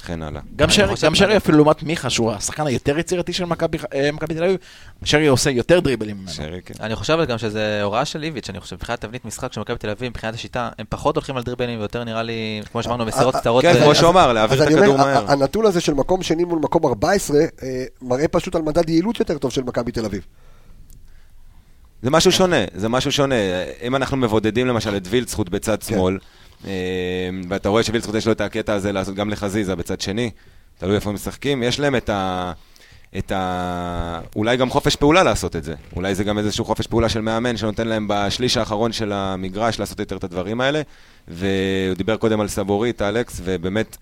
וכן הלאה. גם שרי, גם שרי אפילו לעומת מיכה, שהוא השחקן היותר יצירתי של מכבי אה, מכבי תל אביב, שרי עושה יותר דריבלים ממנו. שרי, כן. אני חושב גם שזה הוראה של איביץ', אני חושב, מבחינת תבנית משחק של מכבי תל אביב, מבחינת השיטה, הם פחות הולכים על דריבלים ויותר נראה לי, כמו שאמרנו, מסירות אה, קצרות. כן, כמו שהוא אמר, להעביר את אני הכדור אומר, מהר. הנתון הזה של מקום שני מול מקום 14, אה, מראה פשוט על מדד יעילות יותר טוב של מכבי תל אביב. זה משהו שונה, זה משהו שונה. אם אנחנו מבודדים למשל את וילצחוט בצד כן. שמאל, אה, ואתה רואה שווילצחוט יש לו את הקטע הזה לעשות גם לחזיזה בצד שני, תלוי איפה הם משחקים, יש להם את ה... את ה... אולי גם חופש פעולה לעשות את זה. אולי זה גם איזשהו חופש פעולה של מאמן שנותן להם בשליש האחרון של המגרש לעשות יותר את הדברים האלה. והוא דיבר קודם על סבורית, אלכס, ובאמת,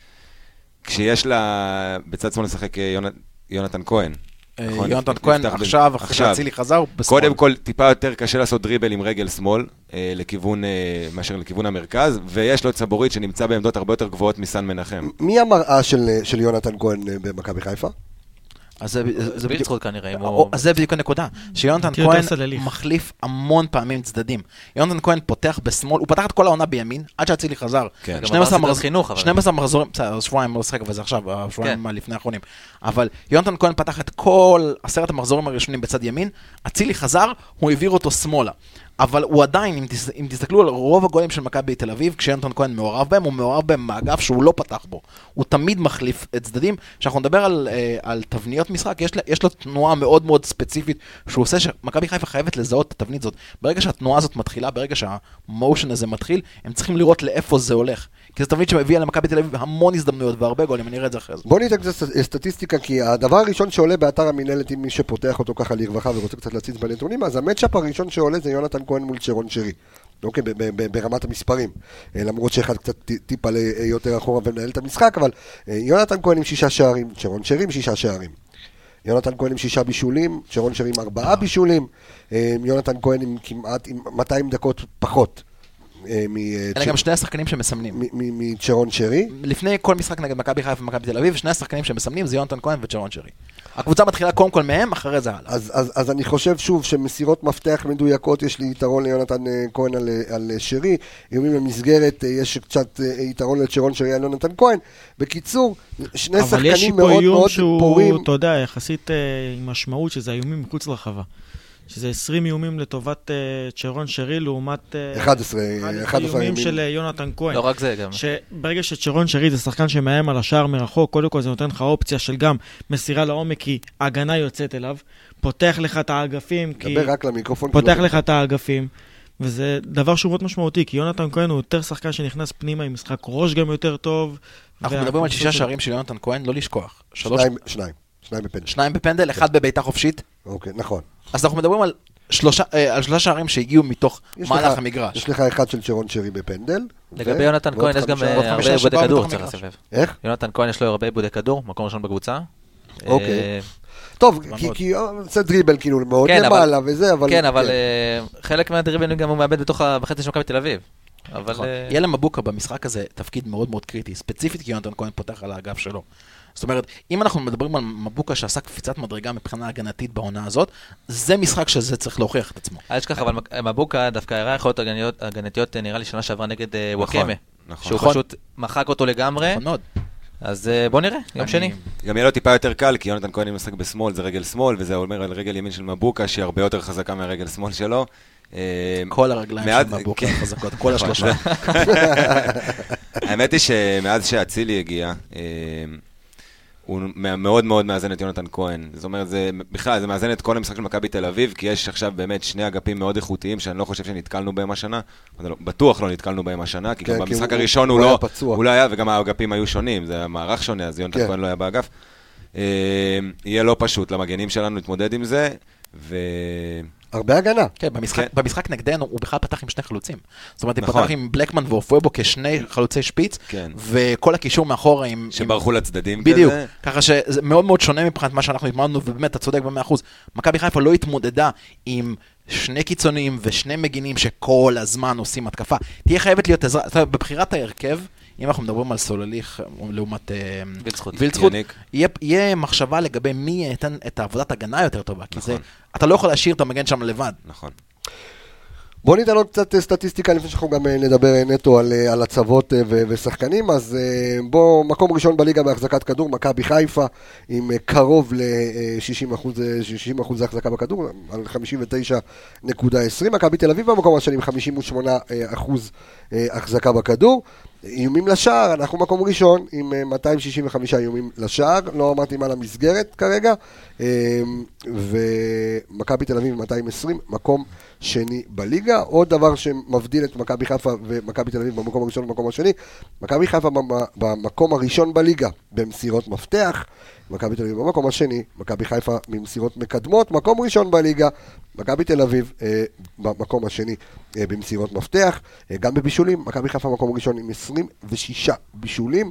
כשיש לה בצד שמאל לשחק אה, יונ... יונתן כהן. אה, נכון? יונתן כהן עכשיו, אחרי. שאצילי חזר, הוא בשמאל. קודם כל, טיפה יותר קשה לעשות דריבל עם רגל שמאל, אה, לכיוון, אה, מאשר לכיוון המרכז, ויש לו את סבורית שנמצא בעמדות הרבה יותר גבוהות מסן מנחם. מי המראה של, של יונתן כהן במכבי חיפה? אז זה, בדיוק... וילצחוט כנראה, אם הוא... אז זה בדיוק הנקודה, שיונתן כהן. מחליף המון פעמים צדדים. יונתן כהן פותח בשמאל, הוא פתח את כל העונה בימין, עד שאצילי חזר. כן. גם 12 עבר מחז- סדרת חינוך, אבל. 12 מחזורים, בסדר, שבועיים לא שחק, אבל זה עכשיו, השבועיים כן. לפני האחרונים. אבל יונתן כהן פתח את כל עשרת המחזורים הראשונים בצד ימין, אצילי חזר, הוא העביר אותו שמאלה. אבל הוא עדיין, אם, תס, אם תסתכלו על רוב הגולים של מכבי תל אביב, כשיונתן כהן מעורב בהם, הוא מעורב בהם מאגף שהוא לא פתח בו. הוא תמיד מחליף את צדדים. כשאנחנו נדבר על, אה, על תבניות משחק, יש, לה- יש לו תנועה מאוד מאוד ספציפית שהוא עושה, שמכבי חיפה חייבת לזהות את התבנית הזאת. ברגע שהתנועה הזאת מתחילה, ברגע שהמושן הזה מתחיל, הם צריכים לראות לאיפה זה הולך. כי זו תבנית שמביאה למכבי תל אביב המון הזדמנויות והרבה גולים, אני אראה את זה אחרי זה. בוא ניתן קצת סטטיסטיקה, כי הדבר הראשון שעולה באתר המינהלת, אם מי שפותח אותו ככה לרווחה ורוצה קצת להציץ בנתונים, אז המצ'אפ הראשון שעולה זה יונתן כהן מול צ'רון שרי. אוקיי, ברמת המספרים. אה, למרות שאחד קצת טיפה אה, יותר אחורה ומנהל את המשחק, אבל אה, יונתן כהן עם שישה שערים, צ'רון שרי עם שישה שערים. יונתן כהן עם שישה בישולים, צ'רון שרי עם ארבעה בישולים, יונתן כהן עם כמעט, עם 200 דקות פחות אה, מ- אה, אלה גם שני השחקנים שמסמנים. מ- מ- מצ'רון שרי. לפני כל משחק נגד מכבי חיפה ומכבי תל אביב, שני השחקנים שמסמנים זה יונתן כהן וצ'רון שרי. הקבוצה מתחילה קודם כל מהם, אחרי זה הלאה. אז, אז, אז אני חושב שוב שמסירות מפתח מדויקות יש לי יתרון ליונתן אה, כהן על, על שרי, איומים במסגרת יש קצת יתרון לצ'רון שרי על יונתן כהן. בקיצור, שני אבל יש שחקנים פה מאוד איום מאוד שהוא, פורים. אתה יודע, יחסית עם משמעות, שזה איומים מחוץ לרחבה. שזה 20 איומים לטובת אה, צ'רון שרי לעומת... אה, 11, 11 11 איומים. של אה, יונתן כהן. לא רק זה, גם. שברגע שצ'רון שרי זה שחקן שמאיים על השער מרחוק, קודם כל זה נותן לך אופציה של גם מסירה לעומק, כי ההגנה יוצאת אליו, פותח לך את האגפים, כי... דבר רק למיקרופון. כי פותח לא- לך את האגפים, וזה דבר שהוא מאוד משמעותי, כי יונתן כהן הוא יותר שחקן שנכנס פנימה עם משחק ראש גם יותר טוב. אנחנו וה- מדברים על שישה שערים של יונתן כהן, לא לשכוח. שלוש, שניים, שניים, שניים בפנדל. שניים בפנדל, אחד בבעיטה חופשית. אוקיי, נכון. אז אנחנו מדברים על שלושה, אה, על שלושה שערים שהגיעו מתוך מהלך לך- המגרש. יש לך אחד של צ'רון שרי בפנדל. לגבי ו- יונתן כהן יש גם אה, הרבה עיבודי כדור, צריך. לסבב. איך? יונתן כהן יש לו הרבה עיבודי כדור, מקום ראשון בקבוצה. אוקיי. אה, טוב, כי- הוא עושה דריבל כאילו מאוד כן, למעלה וזה, אבל... כן, אבל אה, חלק מהדריבלים גם הוא מאבד בתוך בחצי של מכבי תל אביב. אבל... נכון. יהיה למבוקה במשחק הזה תפקיד מאוד מאוד קריטי, ספציפית כי יונתן כהן פותח על האגף שלו. זאת אומרת, אם אנחנו מדברים על מבוקה שעשה קפיצת מדרגה מבחינה הגנתית בעונה הזאת, זה משחק שזה צריך להוכיח את עצמו. אל תשכח, אבל מבוקה דווקא הראה יכולות הגנתיות- הגנתיות, אה, נראה לי, שנה שעברה נגד אה, נכון, וואקמה. נכון. שהוא נכון. פשוט מחק אותו לגמרי. נכון מאוד. אז אה, בוא נראה, יום אני- שני. גם יהיה לו טיפה יותר קל, כי יונתן כהן משחק בשמאל זה רגל שמאל, וזה אומר על רגל ימין של מבוקה, שהיא הרבה יותר חזקה מהרגל שמאל שלו. אה, כל הרגליים מעט- של מבוקה כן. חזקות, כל נכון, השלושה. האמת היא שמאז שאצילי הגיע, הוא מאוד מאוד מאזן את יונתן כהן. זאת אומרת, זה בכלל, זה מאזן את כל המשחק של מכבי תל אביב, כי יש עכשיו באמת שני אגפים מאוד איכותיים, שאני לא חושב שנתקלנו בהם השנה. לא- בטוח לא נתקלנו בהם השנה, כי כן, גם כי במשחק הוא- הראשון הוא הוא היה לא... פצוע. הוא לא היה, וגם האגפים היו שונים, זה היה מערך שונה, אז יונתן כן. כהן לא היה באגף. אה, יהיה לא פשוט למגנים שלנו להתמודד עם זה, ו... הרבה הגנה. כן, במשחק, כן. במשחק נגדנו הוא בכלל פתח עם שני חלוצים. זאת אומרת, הוא נכון. פתח עם בלקמן ואופואבו כשני חלוצי שפיץ, כן. וכל הקישור מאחורה עם... שברחו לצדדים עם... בדיוק, כזה. ככה שזה מאוד מאוד שונה מבחינת מה שאנחנו התמודדנו, ובאמת, אתה צודק במאה אחוז. מכבי חיפה לא התמודדה עם שני קיצוניים ושני מגינים שכל הזמן עושים התקפה. תהיה חייבת להיות עזרה, בבחירת ההרכב, אם אנחנו מדברים על סולליך לעומת אה, וילצחוט. יהיה, יהיה מחשבה לגבי מי ייתן את העבודת הגנה היותר טובה, כי זה, נכון. אתה לא יכול להשאיר את המגן שם לבד. נכון. בואו ניתן עוד קצת אה, סטטיסטיקה לפני שאנחנו גם אה, נדבר אה, נטו על, אה, על הצוות אה, ו- ושחקנים. אז אה, בואו, מקום ראשון בליגה בהחזקת כדור, מכבי חיפה, עם אה, קרוב ל-60 אחוז, אה, 60 אחוז החזקה בכדור, על 59.20. מכבי תל אביב במקום השני עם 58 אה, אחוז אה, החזקה בכדור. איומים לשער, אנחנו מקום ראשון עם אה, 265 איומים לשער, לא אמרתי מה למסגרת כרגע, אה, ומכבי תל אביב 220, מקום שני בליגה. עוד דבר שמבדיל את מכבי חיפה ומכבי תל אביב במקום הראשון ובמקום השני, מכבי חיפה במ- במקום הראשון בליגה במסירות מפתח, מכבי תל אביב במקום השני, מכבי חיפה ממסירות מקדמות, מקום ראשון בליגה, מכבי תל אביב אה, במקום השני אה, במסירות מפתח, אה, גם בבישולים, מכבי חיפה במקום ראשון עם 26 בישולים.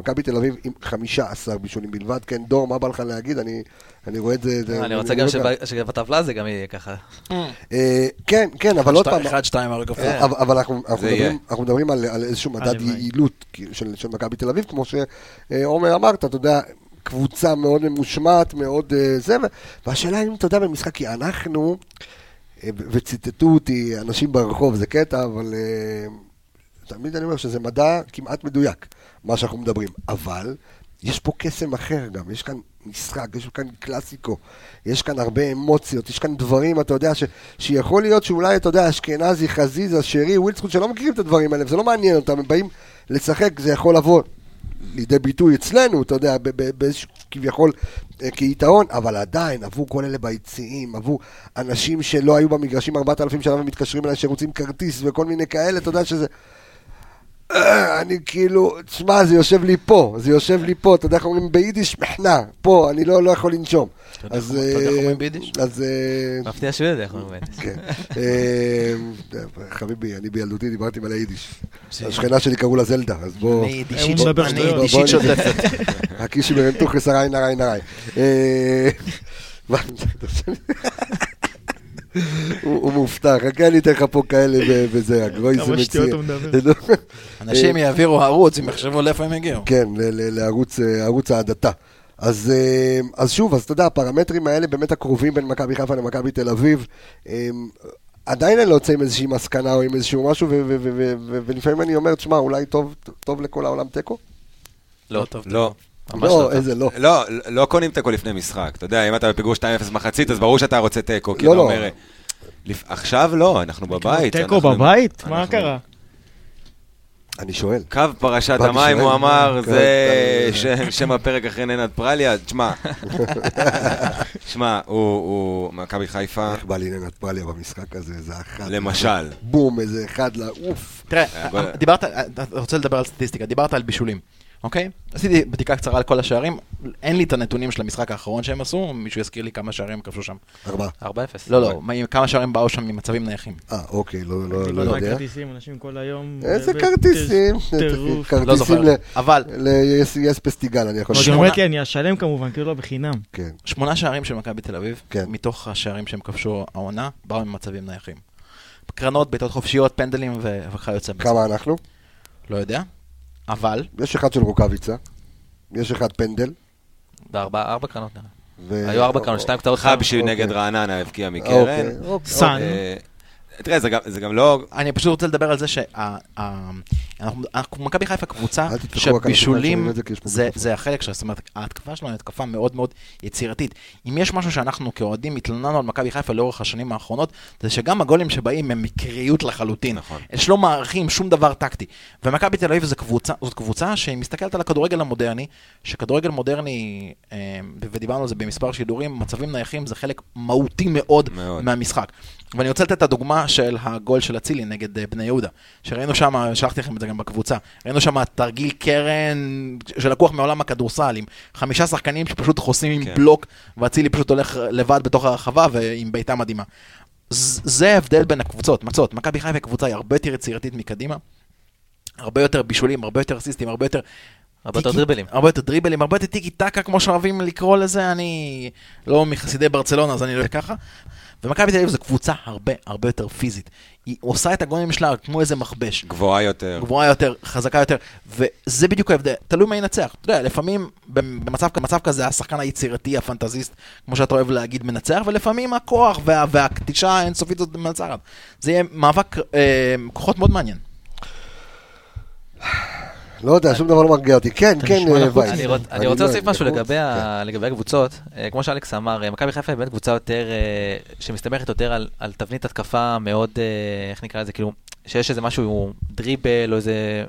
מכבי תל אביב עם 15 בישולים בלבד, כן, דור, מה בא לך להגיד? אני, אני רואה את זה... זה- אני רוצה אני גם שבטבלה זה גם יהיה ככה. אה, כן, כן, אבל עוד פעם, אחד, שתיים, הרגע כן. אבל, אבל אנחנו, אנחנו, מדברים. אנחנו מדברים על, על איזשהו מדד. יעילות של, של מכבי תל אביב, כמו שעומר אמרת, אתה יודע, קבוצה מאוד ממושמעת, מאוד אה, זה, והשאלה אם אתה יודע במשחק, כי אנחנו, אה, וציטטו אותי אנשים ברחוב, זה קטע, אבל אה, תמיד אני אומר שזה מדע כמעט מדויק, מה שאנחנו מדברים, אבל יש פה קסם אחר גם, יש כאן משחק, יש כאן קלאסיקו, יש כאן הרבה אמוציות, יש כאן דברים, אתה יודע, ש, שיכול להיות שאולי, אתה יודע, אשכנזי, חזיזה, שרי, ווילסקוט, שלא מכירים את הדברים האלה, וזה לא מעניין אותם, הם באים לשחק, זה יכול לבוא לידי ביטוי אצלנו, אתה יודע, באיזשהו כביכול אה, כיתרון, אבל עדיין, עבור כל אלה ביציעים, עבור אנשים שלא היו במגרשים 4,000 שנה ומתקשרים אליי שרוצים כרטיס וכל מיני כאלה, אתה יודע שזה... אה, אני כאילו, תשמע, זה יושב לי פה, זה יושב לי פה, אתה יודע איך אומרים ביידיש? מחנה, פה, אני לא, לא יכול לנשום. אז... אתה יודע איך אה, אומרים ביידיש? אז... אה, מפתיע שהוא יודע איך אומרים ביידיש. כן. חביבי, אני בילדותי דיברתי מלא יידיש. השכנה שלי קראו לה זלדה, אז בוא... אני יידישית שוטפת. הקישי ברנטוכס הריין הריין הריין. אה, הוא מופתע, חכה אני אתן לך פה כאלה וזה, הגרוי זה כמה שטויות מציע. הוא מדבר. אנשים יעבירו ערוץ, הם יחשבו לאיפה הם הגיעו. כן, לערוץ אה, ההדתה. אז, אה, אז שוב, אז אתה יודע, הפרמטרים האלה באמת הקרובים בין מכבי חיפה למכבי תל אביב, אה, עדיין אני לא יוצא עם איזושהי מסקנה או עם איזשהו משהו, ו- ו- ו- ו- ו- ולפעמים אני אומר, תשמע, אולי טוב, טוב לכל העולם תיקו? לא, טוב. לא. לא. טוב. איזה לא. לא, לא קונים תיקו לפני משחק. אתה יודע, אם אתה בפיגור 2-0 מחצית, אז ברור שאתה רוצה תיקו. כי לא, אתה לא. אומר, עכשיו לא, אנחנו בבית. תיקו בבית? מה קרה? אני שואל. קו פרשת המים. הוא אמר, זה. שם- הפרק אחרי ננת פרליה. תשמע, תשמע, הוא, מכבי חיפה, איך בא לי ננת פרליה במשחק הזה, איזה אחד. למשל. בום, איזה אחד לעוף. תראה, אבל- דיברת, אתה רוצה לדבר על סטטיסטיקה, דיברת על בישולים, אוקיי? עשיתי בדיקה קצרה על כל השערים, אין לי את הנתונים של המשחק האחרון שהם עשו, מישהו יזכיר לי כמה שערים כבשו שם. ארבעה. 4-0. לא, לא, מה- כמה שערים באו שם ממצבים נייחים. אה, אוקיי, לא, לא, דיברנו לא על יודע. כרטיסים, אנשים כל היום. איזה כרטיסים? טירוף. לא כרטיסים זוכר. ל- אבל ל-yes פסטיגל, אני יכול. אומרת לי, אני אשלם כמובן, כאילו לא בחינם. כן. שמונה שערים של מכבי תל אביב, כן. מתוך השערים שהם כבשו העונה, באו ממצבים נייחים. קרנות, בעיטות חופשיות, פנדלים ו- וכיוצא בזה. כמה אנחנו? לא יודע, אבל יש אחד של רוקאביצה, יש אחד פנדל. בארבע ארבע קרנות נראה. ו- היו ארבע קרנות, שתיים קטעות חבשי אוקיי. נגד רעננה הבקיע מקרן. אוקיי, אוקיי. סאן. אה, תראה, זה גם- זה גם לא... אני פשוט רוצה לדבר על זה שמכבי חיפה קבוצה שבישולים זה זה, החלק שלה, זאת אומרת, ההתקפה שלנו היא התקפה מאוד מאוד יצירתית. אם יש משהו שאנחנו כאוהדים התלוננו על מכבי חיפה לאורך השנים האחרונות, זה שגם הגולים שבאים הם מקריות לחלוטין. נכון. יש לא מערכים שום דבר טקטי. ומכבי תל אביב זו קבוצה, זאת קבוצה שמסתכלת על הכדורגל המודרני, שכדורגל מודרני, אה, ודיברנו על זה במספר שידורים, מצבים נייחים זה חלק מהותי מאוד, מאוד. מהמשחק. ואני רוצה לתת את הדוגמה של הגול של אצילי נגד אה, בני יהודה, שראינו שם, שלחתי לכם את זה גם בקבוצה, ראינו שם תרגיל קרן שלקוח מעולם הכדורסל, עם חמישה שחקנים שפשוט חוסים עם כן. בלוק, ואצילי פשוט הולך לבד בתוך הרחבה ועם בעיטה מדהימה. זה ההבדל בין הקבוצות, מצות, מכבי חיפה קבוצה היא הרבה יותר יצירתית מקדימה, הרבה יותר בישולים, הרבה יותר אסיסטים, הרבה יותר... הרבה יותר דריבלים. הרבה יותר דריבלים, הרבה יותר טיקי טקה, כמו שאוהבים לקרוא לזה, אני לא מחסידי ברצלונה, אז אני לא ככה. ומכבי תל אביב זו קבוצה הרבה הרבה יותר פיזית. היא עושה את הגולים שלה כמו איזה מכבש. גבוהה יותר. גבוהה יותר, חזקה יותר, וזה בדיוק ההבדל, תלוי מה ינצח. אתה יודע, לפעמים במצב, במצב כזה השחקן היצירתי, הפנטזיסט, כמו שאתה אוהב להגיד, מנצח, ולפעמים הכוח וה, והקטישה האינסופית הזאת מנצחת. זה יהיה מאבק אה, כוחות מאוד מעניין. לא יודע, שום דבר לא מרגיע אותי. כן, כן, אה. וייס. אני רוצ- אני לא רוצה להוסיף יודע, משהו לגבי כן. לגבי הקבוצות. אה, כמו שאלכס אמר, אה, מכבי חיפה היא באמת קבוצה יותר, שמסתמכת יותר על- על תבנית התקפה מאוד, איך נקרא לזה, כאילו, שיש איזה משהו, דריבל או איזה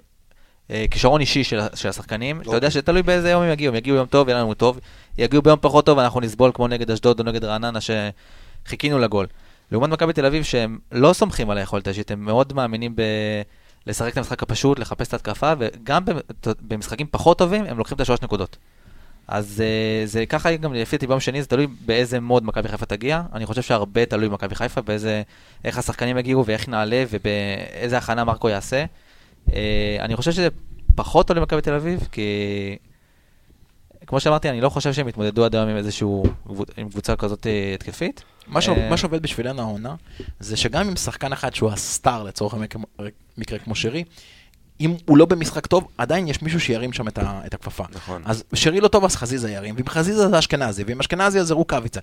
כישרון אישי של השחקנים. אתה יודע שתלוי באיזה יום הם יגיעו, הם יגיעו יום טוב, יהיה לנו טוב, יגיעו ביום פחות טוב, אנחנו נסבול כמו נגד אשדוד או נגד רעננה, שחיכינו לגול. לעומת מכבי תל אביב, שהם לא סומכים על היכולת האישית, הם מאוד מאמינים ב... לשחק את המשחק הפשוט, לחפש את ההתקפה, וגם במ- במשחקים פחות טובים, הם לוקחים את השלוש נקודות. אז אה, זה ככה גם לפי דעתי ביום שני, זה תלוי באיזה מוד מכבי חיפה תגיע. אני חושב שהרבה תלוי במכבי חיפה, באיזה, איך השחקנים יגיעו ואיך נעלה ובאיזה הכנה מרקו יעשה. אה, אני חושב שזה פחות תלוי במכבי תל אביב, כי כמו שאמרתי, אני לא חושב שהם יתמודדו עד היום עם איזשהו, עם קבוצה כזאת אה, התקפית. מה, ש... אה, מה שעובד בשבילנו העונה, זה שגם עם שחקן אחד שהוא הסטאר לצורך המקרה מקרה כמו שרי, אם הוא לא במשחק טוב, עדיין יש מישהו שירים שם את, ה... את הכפפה. נכון. אז שרי לא טוב, אז חזיזה ירים, ואם חזיזה זה אשכנזי, ואם אשכנזי אז זה רוקאביצה.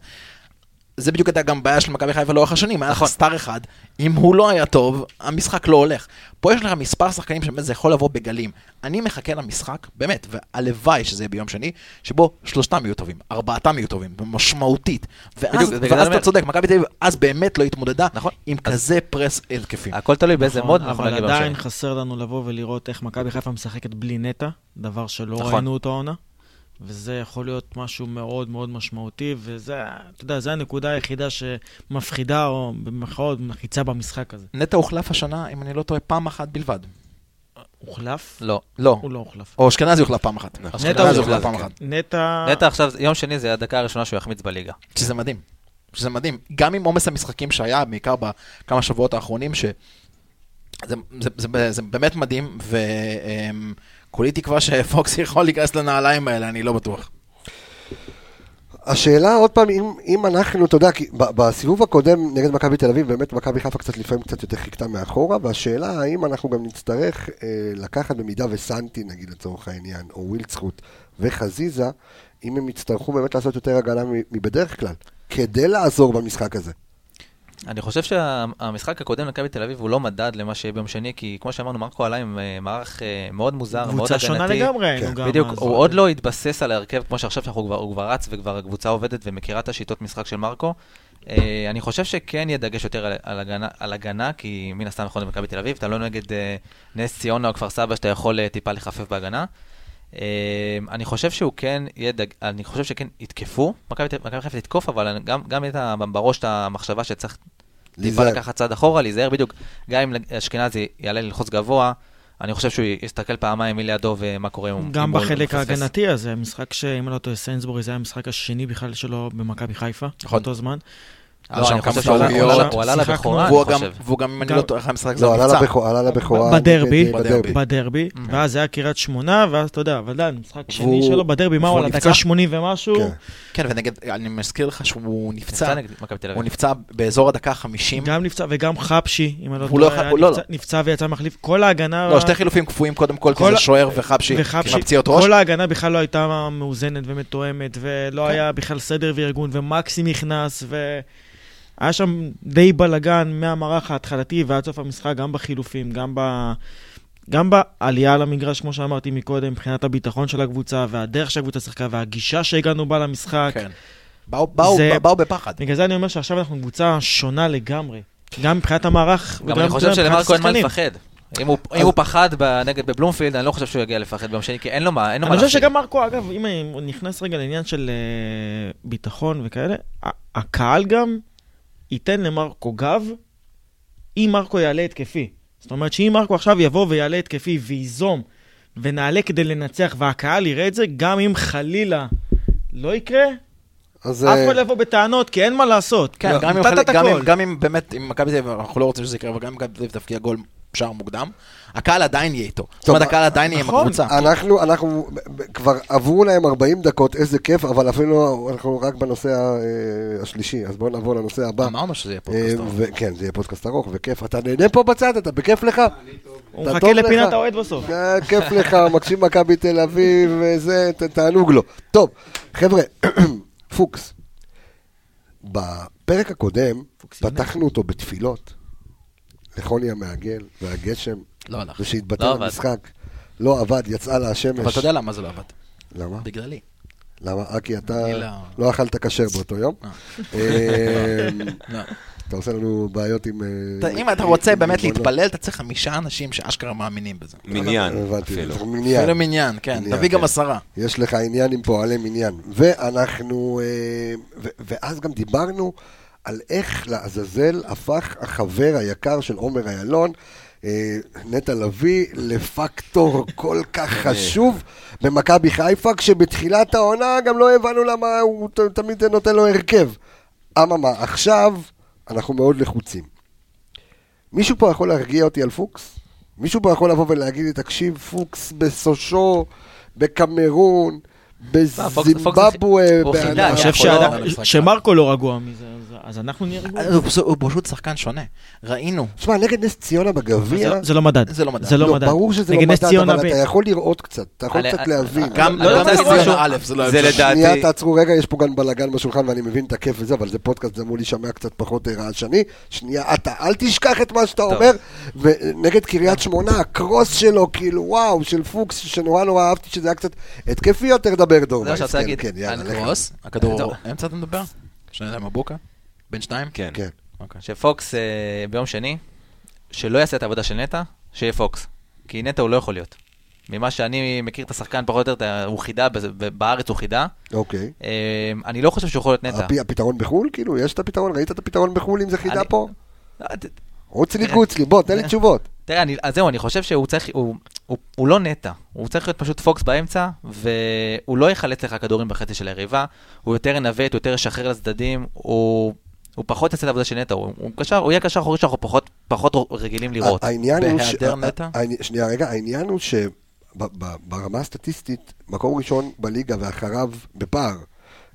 זה בדיוק הייתה גם בעיה של מכבי חיפה לאורך השנים, היה לך נכון. סטאר אחד, אם הוא לא היה טוב, המשחק לא הולך. פה יש לך מספר שחקנים שבאמת זה יכול לבוא בגלים. אני מחכה למשחק, באמת, והלוואי שזה יהיה ביום שני, שבו שלושתם יהיו טובים, ארבעתם יהיו טובים, משמעותית. ואז, בדיוק, אתה צודק, מכבי תל אביב אז באמת לא התמודדה נכון. עם כזה פרס התקפי. הכל תלוי באיזה נכון, מוד אנחנו אבל נגיע ביום עדיין. חסר לנו לבוא ולראות איך מכבי חיפה משחקת בלי נטע, דבר שלא נכון. ראינו אותו העונה. וזה יכול להיות משהו מאוד מאוד משמעותי, וזה, אתה יודע, זו הנקודה היחידה שמפחידה, או במרכאות מלחיצה במשחק הזה. נטע הוחלף השנה, אם אני לא טועה, פעם אחת בלבד. הוחלף? לא. לא. הוא לא הוחלף. או אשכנזי הוחלף פעם אחת. נטע אשכנזי הוא הוחלף הוחלף, פעם. אחת. נטע... נטע עכשיו, יום שני זה הדקה הראשונה שהוא יחמיץ בליגה. שזה מדהים. שזה מדהים. גם עם עומס המשחקים שהיה, בעיקר בכמה שבועות האחרונים, ש... זה, זה, זה, זה באמת מדהים, וכולי תקווה שפוקס יכול להיכנס לנעליים האלה, אני לא בטוח. השאלה עוד פעם, אם, אם אנחנו, אתה יודע, כי בסיבוב הקודם נגד מכבי תל אביב, באמת מכבי חיפה קצת לפעמים קצת יותר חיכתה מאחורה, והשאלה האם אנחנו גם נצטרך אה, לקחת במידה וסנטי, נגיד לצורך העניין, או ווילצחוט וחזיזה, אם הם יצטרכו באמת לעשות יותר הגנה מבדרך כלל, כדי לעזור במשחק הזה. אני חושב שהמשחק הקודם למכבי תל אביב הוא לא מדד למה שיהיה ביום שני, כי כמו שאמרנו, מרקו עלה עם אה, מערך אה, מאוד מוזר, מאוד קבוצה הגנתי. שונה לגמרי כן. בדיוק, הוא עוד לא התבסס על ההרכב, כמו שעכשיו שאנחנו כבר, הוא כבר רץ וכבר הקבוצה עובדת ומכירה את השיטות משחק של מרקו. אה, אני חושב שכן יהיה דגש יותר על, על, הגנה, על הגנה, כי מן הסתם יכול להיות מכבי תל אביב, אתה לא נגד אה, נס ציונה או כפר סבא שאתה יכול אה, טיפה לחפף בהגנה. אה, אני חושב שהוא כן יהיה, דג... אני חושב שכן יתקפו, מכבי חיפה תתקוף, אבל גם, גם את ה- בראש את המחשבה שצריך טיפה. לקחת צעד אחורה, להיזהר בדיוק, גם אם אשכנזי יעלה ללחוץ גבוה, אני חושב שהוא יסתכל פעמיים מי לידו ומה קורה אם הוא גם בחלק. ההגנתי הזה, משחק שאם אני לא טועה, סיינסבורי זה היה המשחק השני בכלל שלו במכבי חיפה, נכון. באותו זמן. לא, אני חושב שהוא עלה- לבכורה, אני חושב. והוא גם, אם אני לא טועה, אחרי המשחק זה לא, עלה מבצע. לבכורה, עלה לבכורה. בדרבי, בדרבי. בדרבי, ואז זה היה קריית שמונה, ואז אתה יודע, ודאי, משחק שני שלו בדרבי, מה הוא על נפצע? הדקה 80 ומשהו? כן. כן, ונגד, אני מזכיר לך שהוא נפצע, נפצע הוא. נפצע באזור הדקה ה-50. גם נפצע וגם חפשי, אם אני לא לא טועה, לא- נפצע- נפצע ויצא מחליף. כל ההגנה... לא, שתי חילופים קפואים קודם כל, כי זה שוער וחבשי, וחפשי, עם הפציעות ראש. כל ההגנה בכלל לא הייתה מאוזנת ומתואמת, ולא כן. היה בכלל סדר וארגון, ומקסי נכנס, והיה שם די בלאגן מהמערך ההתחלתי ועד סוף המשחק, גם בחילופים, גם ב... גם בעלייה למגרש, כמו שאמרתי מקודם, מבחינת הביטחון של הקבוצה, והדרך שהקבוצה שיחקה, והגישה שהגענו בה למשחק. כן. באו- באו- זה- באו בפחד. בגלל זה אני אומר שעכשיו אנחנו קבוצה שונה לגמרי. גם מבחינת המערך, גם אני חושב שלמרקו אין מה. לפחד. אם הוא- אם הוא פחד נגד בבלומפילד, אני לא חושב שהוא יגיע לפחד ביום שני, כי אין לו מה אין לו מה אני חושב להפסיד. שגם מרקו, אגב, אם אני נכנס רגע לעניין של אה, ביטחון וכאלה, הקהל גם ייתן למרקו גב אם מרקו יעלה התקפי. זאת אומרת שאם מרקו עכשיו יבוא ויעלה התקפי וייזום ונעלה כדי לנצח והקהל יראה את זה, גם אם חלילה לא יקרה, אז אף אה, אחד לא יבוא בטענות, כי אין מה לעשות. כן. גם אם באמת, אם מכבי תל אביב, אנחנו לא רוצים שזה יקרה, אבל גם אם מכבי תל אביב תפקיע גול שער מוקדם, הקהל עדיין יהיה איתו. זאת אומרת, הקהל עדיין יהיה עם נכון. הקבוצה. אנחנו, אנחנו כבר עברו להם 40 דקות, איזה כיף, אבל אפילו אנחנו רק בנושא אה, השלישי, אז בואו נעבור לנושא הבא. אמרנו שזה יהיה אה, פודקאסט. ארוך. כן, זה יהיה פודקאסט ארוך וכיף. אתה נהנה פה בצד, אתה בכיף לך? הוא מחכה טוב לך? לפינת האוהד בסוף. אה, כיף לך, מקשיב מכבי תל אביב, וזה, תענוג לו. טוב, חבר'ה, פוקס. בפרק הקודם פתחנו אותו בתפילות לחוני המעגל והגשם, לא הלך. ושהתבטא לא עבד. למשחק. לא עבד, יצאה לה השמש. אבל אתה יודע למה זה לא עבד? למה? בגללי. למה? אה, כי אתה לא- לא אכלת כשר באותו יום. אה. אמ, לא. אתה עושה לנו בעיות עם... אה, אם אתה רוצה באמת. להתפלל, אתה צריך חמישה אנשים שאשכרה מאמינים בזה. מניין הבנתי, אפילו. זה מניין. אפילו מניין, כן. תביא גם כן. עשרה. יש לך עניין עם פועלי מניין. ואנחנו, אה, ואז גם דיברנו על איך לעזאזל הפך החבר היקר של עומר איילון, אה, נטע לביא, לפקטור כל כך חשוב במכבי חיפה, כשבתחילת העונה גם לא הבנו למה הוא תמיד נותן לו הרכב. אממה, עכשיו אנחנו מאוד לחוצים. מישהו פה יכול להרגיע אותי על פוקס? מישהו פה יכול לבוא ולהגיד לי, תקשיב, פוקס בסושו, בקמרון, פוקס בזימבבואה, אני חושב לא-. שמרקו לא רגוע מזה. אז אנחנו נהיה רגועים. הוא פשוט- הוא פשוט שחקן שונה. ראינו. תשמע, נגד נס ציונה זה בגביע, לא- זה לא מדד. זה לא מדד. זה לא מדד. ברור שזה לא מדד, אבל אתה יכול לראות קצת, אתה יכול קצת להבין. גם רוצה נס להגיד משהו- ציונה א', זה לא... זה. לדעתי- שנייה, תעצרו רגע, יש פה גם בלאגן בשולחן ואני מבין את הכיף וזה, אבל זה פודקאסט, זה אמור להישמע קצת פחות אה, רעשני. שנייה, אתה אל תשכח את מה שאתה אומר, ונגד קריית שמונה, הקרוס שלו, כאילו, וואו, של פוקס, שנורא נורא אהבתי שזה היה קצת התקפי יותר, דבר דור זה מה שרציתי וייס, להגיד. כן, כן, יאללה, אני לך. קרוס, הכדור. אמצע אתה מדבר? שנייה, מבוקה? בן שניים? כן. כן. אוקיי. שפוקס אה, ביום שני, שלא יעשה את העבודה של נטע, שיהיה פוקס. כי נטע הוא לא יכול להיות. ממה שאני מכיר את השחקן פחות או יותר, הוא חידה, בארץ הוא חידה. אוקיי. אה, אני לא חושב שהוא יכול להיות נטע. הפ- הפתרון בחו"ל? כאילו, יש את הפתרון? ראית את הפתרון בחו"ל אם זה חידה אני- פה? אה, ת- רוצי לי גוצלי, בוא, תן לי תשובות. תראה, אני, אז זהו, אני חושב שהוא צריך, הוא, הוא, הוא לא נטע, הוא צריך להיות פשוט פוקס באמצע, והוא לא יחלץ לך כדורים בחצי של היריבה, הוא יותר ינווט, הוא יותר ישחרר לצדדים, הוא, הוא פחות יעשה את העבודה של נטע, הוא, קשר, הוא יהיה קשר אחורי שאנחנו פחות, פחות רגילים לראות. העניין הוא ש... בהיעדר נטע? שנייה, רגע, העניין הוא שברמה הסטטיסטית, מקום ראשון בליגה ואחריו בפער,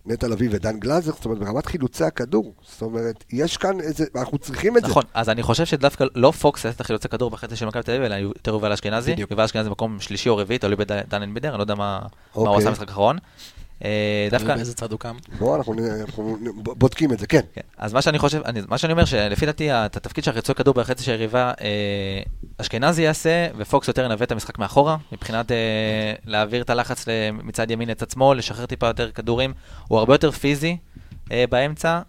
נטע לביא ודן גלאזר, זאת אומרת, ברמת חילוצי הכדור. זאת אומרת, יש כאן איזה, אנחנו צריכים את זה. נכון, אז אני חושב שדווקא לא פוקס יעשה את החילוצי כדור בחצי של מכבי תל אביב, אלא יותר יובל אשכנזי. יובל אשכנזי במקום שלישי או רביעי, תלוי בדן אנבידר, אני לא יודע מה, מה הוא אוקיי. עשה במשחק האחרון. אה, דווקא, באיזה צד הוא קם? בוא, אנחנו בודקים את זה, כן. כן. אז מה שאני חושב, אני, מה שאני אומר, שלפי דעתי, את התפקיד של החיצוי כדור בחצי של היריבה, אה, אשכנזי יעשה, ופוקס יותר ינווט את המשחק מאחורה, מבחינת אה, להעביר את הלחץ מצד ימין לצד שמאל, לשחרר טיפה יותר כדורים. הוא הרבה יותר פיזי באמצע.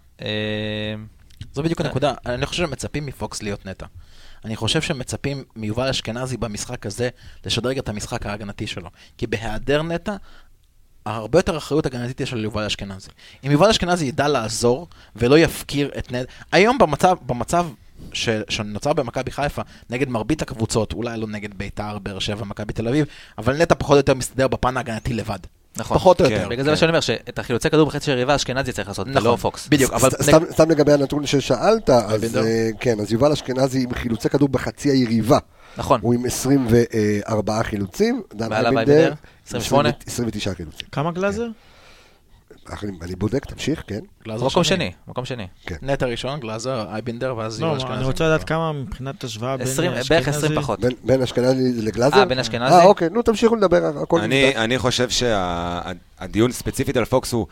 זו בדיוק. הנקודה. אני חושב שמצפים מפוקס להיות נטע. אני חושב שמצפים מיובל אשכנזי במשחק הזה לשדרג את המשחק ההגנתי שלו. כי בהיעדר נטע, הרבה יותר אחריות הגנתית יש על יובל אשכנזי. אם יובל אשכנזי ידע לעזור ולא יפקיר את נטע... היום במצב, במצב ש... שנוצר במכבי חיפה, נגד מרבית הקבוצות, אולי לא נגד ביתר, באר שבע, מכבי תל אביב, אבל נטע פחות או יותר מסתדר בפן ההגנתי לבד. נכון. פחות או כן. יותר. בגלל זה מה שאני אומר, שאת החילוצי כדור בחצי של היריבה, אשכנזי צריך לעשות, נכון. ולא פוקס. בדיוק, אבל... סת- סתם- סתם לגבי הנתון ששאלת, אז אייבינדר? אה, כן, אז יובל אשכנזי עם חילוצי כדור בחצי היריבה. נכון. הוא עם 24 חילוצים, דן אייבינדר, 28. 29 חילוצים. כמה גלאזר? אני אני בודק, תמשיך, כן. גלאזר מקום שני, מקום שני. נטע ראשון, גלאזר, אייבינדר, ואז לא, מה, אשכנזי. אני רוצה לדעת כמה מבחינת השוואה בין 20, אשכנזי... בערך 20 פחות. בין- אשכנזי לגלאזר? אה, בין אשכנזי? אה, אוקיי, נו, תמשיכו לדבר, הכל אני, נבדק. אני חושב שהדיון ספציפית על פוקס הוא,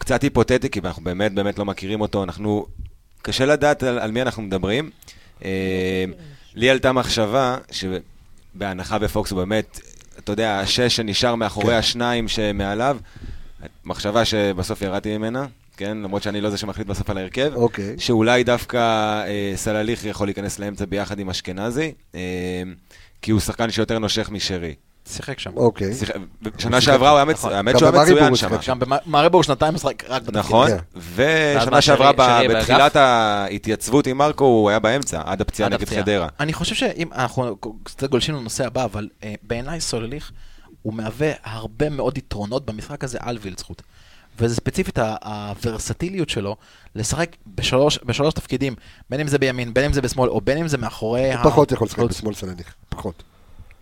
קצת היפותטי, כי אנחנו באמת באמת לא מכירים אותו. אנחנו, קשה לדעת על, על מי אנחנו מדברים. אה, לי עלתה מחשבה, שבהנחה בפוקס הוא באמת, אתה יודע, השש שנשאר מאחורי כן. השניים שמעליו, מחשבה שבסוף ירדתי ממנה. כן, למרות שאני לא זה שמחליט בסוף על ההרכב, אוקיי. שאולי דווקא אה, סלליך יכול להיכנס לאמצע ביחד עם אשכנזי, אה, כי הוא שחקן שיותר נושך משרי. שיחק שם. אוקיי. שיח- שנה שעברה הוא היה מצ- נכון. האמת שהוא היה מצוין שם. גם במאריבור שנתיים משחק רק בתפקיד. נכון, כן. ושנה שעברה? בתחילת ההתייצבות עם מרקו הוא היה באמצע, עד הפציעה נגד. חדרה. אני חושב שאם אנחנו קצת גולשים לנושא הבא, אבל אה, בעיניי סולליך הוא מהווה הרבה מאוד יתרונות במשחק הזה על ווילדסחוט. וזה ספציפית ה- הוורסטיליות שלו לשחק בשלוש, בשלוש תפקידים, בין אם זה בימין, בין אם זה בשמאל, או בין אם זה מאחורי הוא פחות יכול לשחק חלוץ. בשמאל סלאליך, פחות.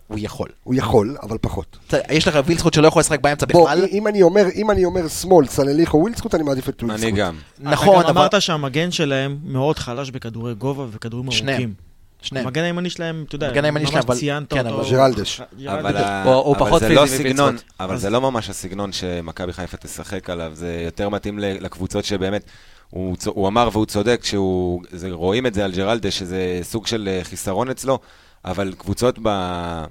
הוא יכול. הוא יכול, אבל פחות. יש לך ווילדסחוט שלא יכול לשחק באמצע בוא, בכלל. אם אני אומר, אם אני אומר שמאל, סלאליך או ווילדסחוט, אני מעדיף את ווילדסחוט. אני גם. נכון, אתה גם. אמרת שהמגן שלהם מאוד חלש בכדורי גובה וכדורים. ארוכים. שניהם. המגן הימני שלהם, אתה יודע, שלהם, ממש ציינת כן, אותו. ג'רלדש. אבל הוא- פחות זה לא פיזי סגנון. אבל זה לא ממש הסגנון שמכבי חיפה תשחק עליו, זה יותר מתאים לקבוצות שבאמת, הוא צ- הוא אמר והוא צודק, שהוא- זה- רואים את זה על ג'רלדה, שזה סוג של אה, חיסרון אצלו, אבל קבוצות ב-